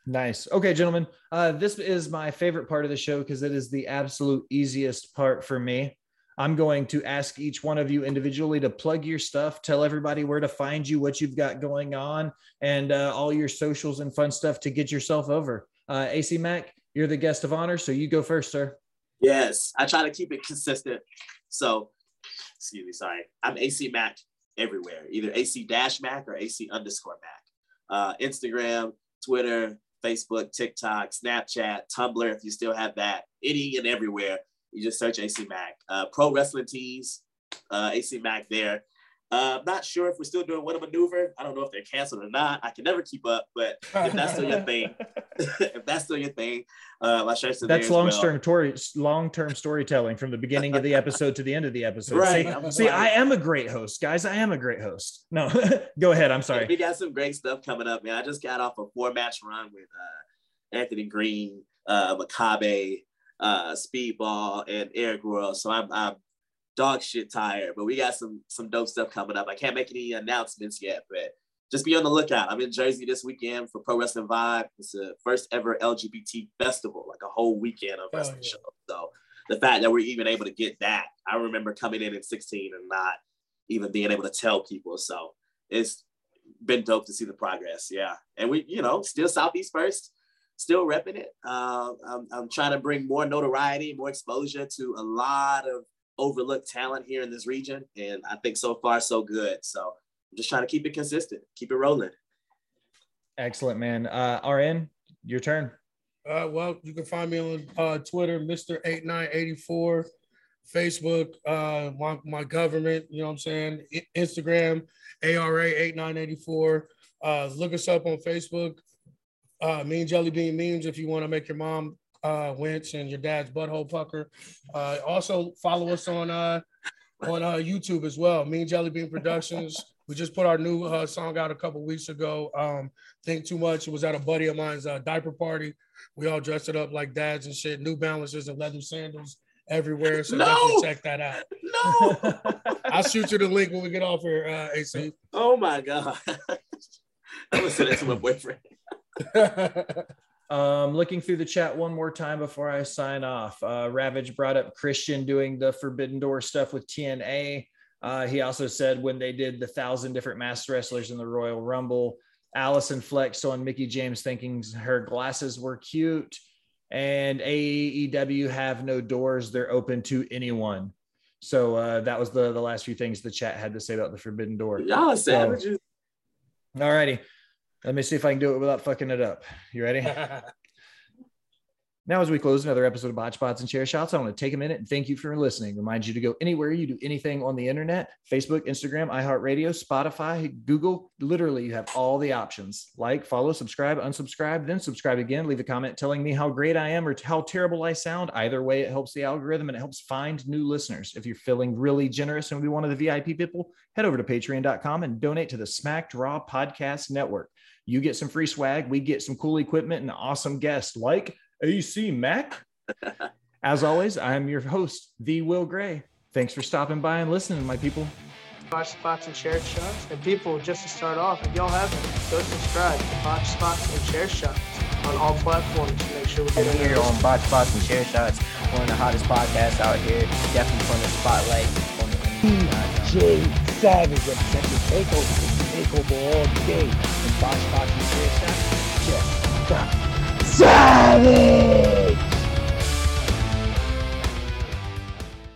Nice. Okay, gentlemen. Uh, this is my favorite part of the show because it is the absolute easiest part for me. I'm going to ask each one of you individually to plug your stuff, tell everybody where to find you, what you've got going on, and uh, all your socials and fun stuff to get yourself over. Uh, AC Mack, you're the guest of honor, so you go first, sir. Yes, I try to keep it consistent. So, excuse me, sorry. I'm AC Mack everywhere, either AC dash Mack or AC underscore Mack. Uh, Instagram, Twitter, Facebook, TikTok, Snapchat, Tumblr, if you still have that, any and everywhere. You just search AC Mack. Uh, Pro Wrestling Tees, uh, AC Mack there. Uh, I'm not sure if we're still doing What a Maneuver. I don't know if they're canceled or not. I can never keep up, but if that's still your thing, if that's still your thing, uh, my shirts are That's long-term story, long term storytelling from the beginning of the episode to the end of the episode. Right. See, see, I am a great host, guys. I am a great host. No, go ahead. I'm sorry. We got some great stuff coming up, man. I just got off a four match run with uh, Anthony Green, uh, Makabe, uh, Speedball, and Eric Royal. So I'm, I'm dog shit tired, but we got some some dope stuff coming up. I can't make any announcements yet, but just be on the lookout. I'm in Jersey this weekend for Pro Wrestling Vibe. It's the first ever LGBT festival, like a whole weekend of wrestling yeah. shows. So the fact that we're even able to get that, I remember coming in at 16 and not even being able to tell people. So it's been dope to see the progress. Yeah. And we, you know, still Southeast first, still repping it. Uh, I'm, I'm trying to bring more notoriety, more exposure to a lot of overlooked talent here in this region. And I think so far, so good. So I'm just trying to keep it consistent, keep it rolling. Excellent, man. Uh, RN, your turn. Uh, well, you can find me on uh, Twitter, Mr. 8984, Facebook, uh, my, my government, you know what I'm saying? I- Instagram, ARA 8984. Uh, look us up on Facebook. Uh, mean Jelly Bean memes if you want to make your mom uh, wince and your dad's butthole pucker. Uh, also follow us on uh, on uh, YouTube as well. Mean Jelly Bean Productions. We just put our new uh, song out a couple weeks ago. Um, Think Too Much. It was at a buddy of mine's uh, diaper party. We all dressed it up like dads and shit. New Balances and leather sandals everywhere. So No! definitely check that out. No. I'll shoot you the link when we get off here, uh, AC. oh my God. I'm going to send that to my boyfriend. Um, looking through the chat one more time before I sign off. Uh, Ravage brought up Christian doing the Forbidden Door stuff with TNA. Uh, he also said when they did the thousand different master wrestlers in the Royal Rumble, Allison flexed on Mickie James thinking her glasses were cute. And AEW have no doors; they're open to anyone. So uh, that was the the last few things the chat had to say about the Forbidden Door. Y'all are savages. All righty, let me see if I can do it without fucking it up. You ready? Now, as we close another episode of Botch Spots and Chair Shots, I want to take a minute and thank you for listening. Remind you to go anywhere you do anything on the internet Facebook, Instagram, iHeartRadio, Spotify, Google. Literally, you have all the options like, follow, subscribe, unsubscribe, then subscribe again. Leave a comment telling me how great I am or how terrible I sound. Either way, it helps the algorithm and it helps find new listeners. If you're feeling really generous and be one of the VIP people, head over to patreon.com and donate to the Smacked Raw Podcast Network. You get some free swag, we get some cool equipment and awesome guests like AC Mack. As always, I'm your host, the Will Gray. Thanks for stopping by and listening, my people. Botch spots and chair shots. And people, just to start off, if y'all haven't, go subscribe to Botch spots and chair shots on all platforms to make sure we get And here on Botch Spots and Chair Shots, one of the hottest podcasts out here. Definitely putting the spotlight on the DJ Savage representing Takeover, Takeover all day. Savage!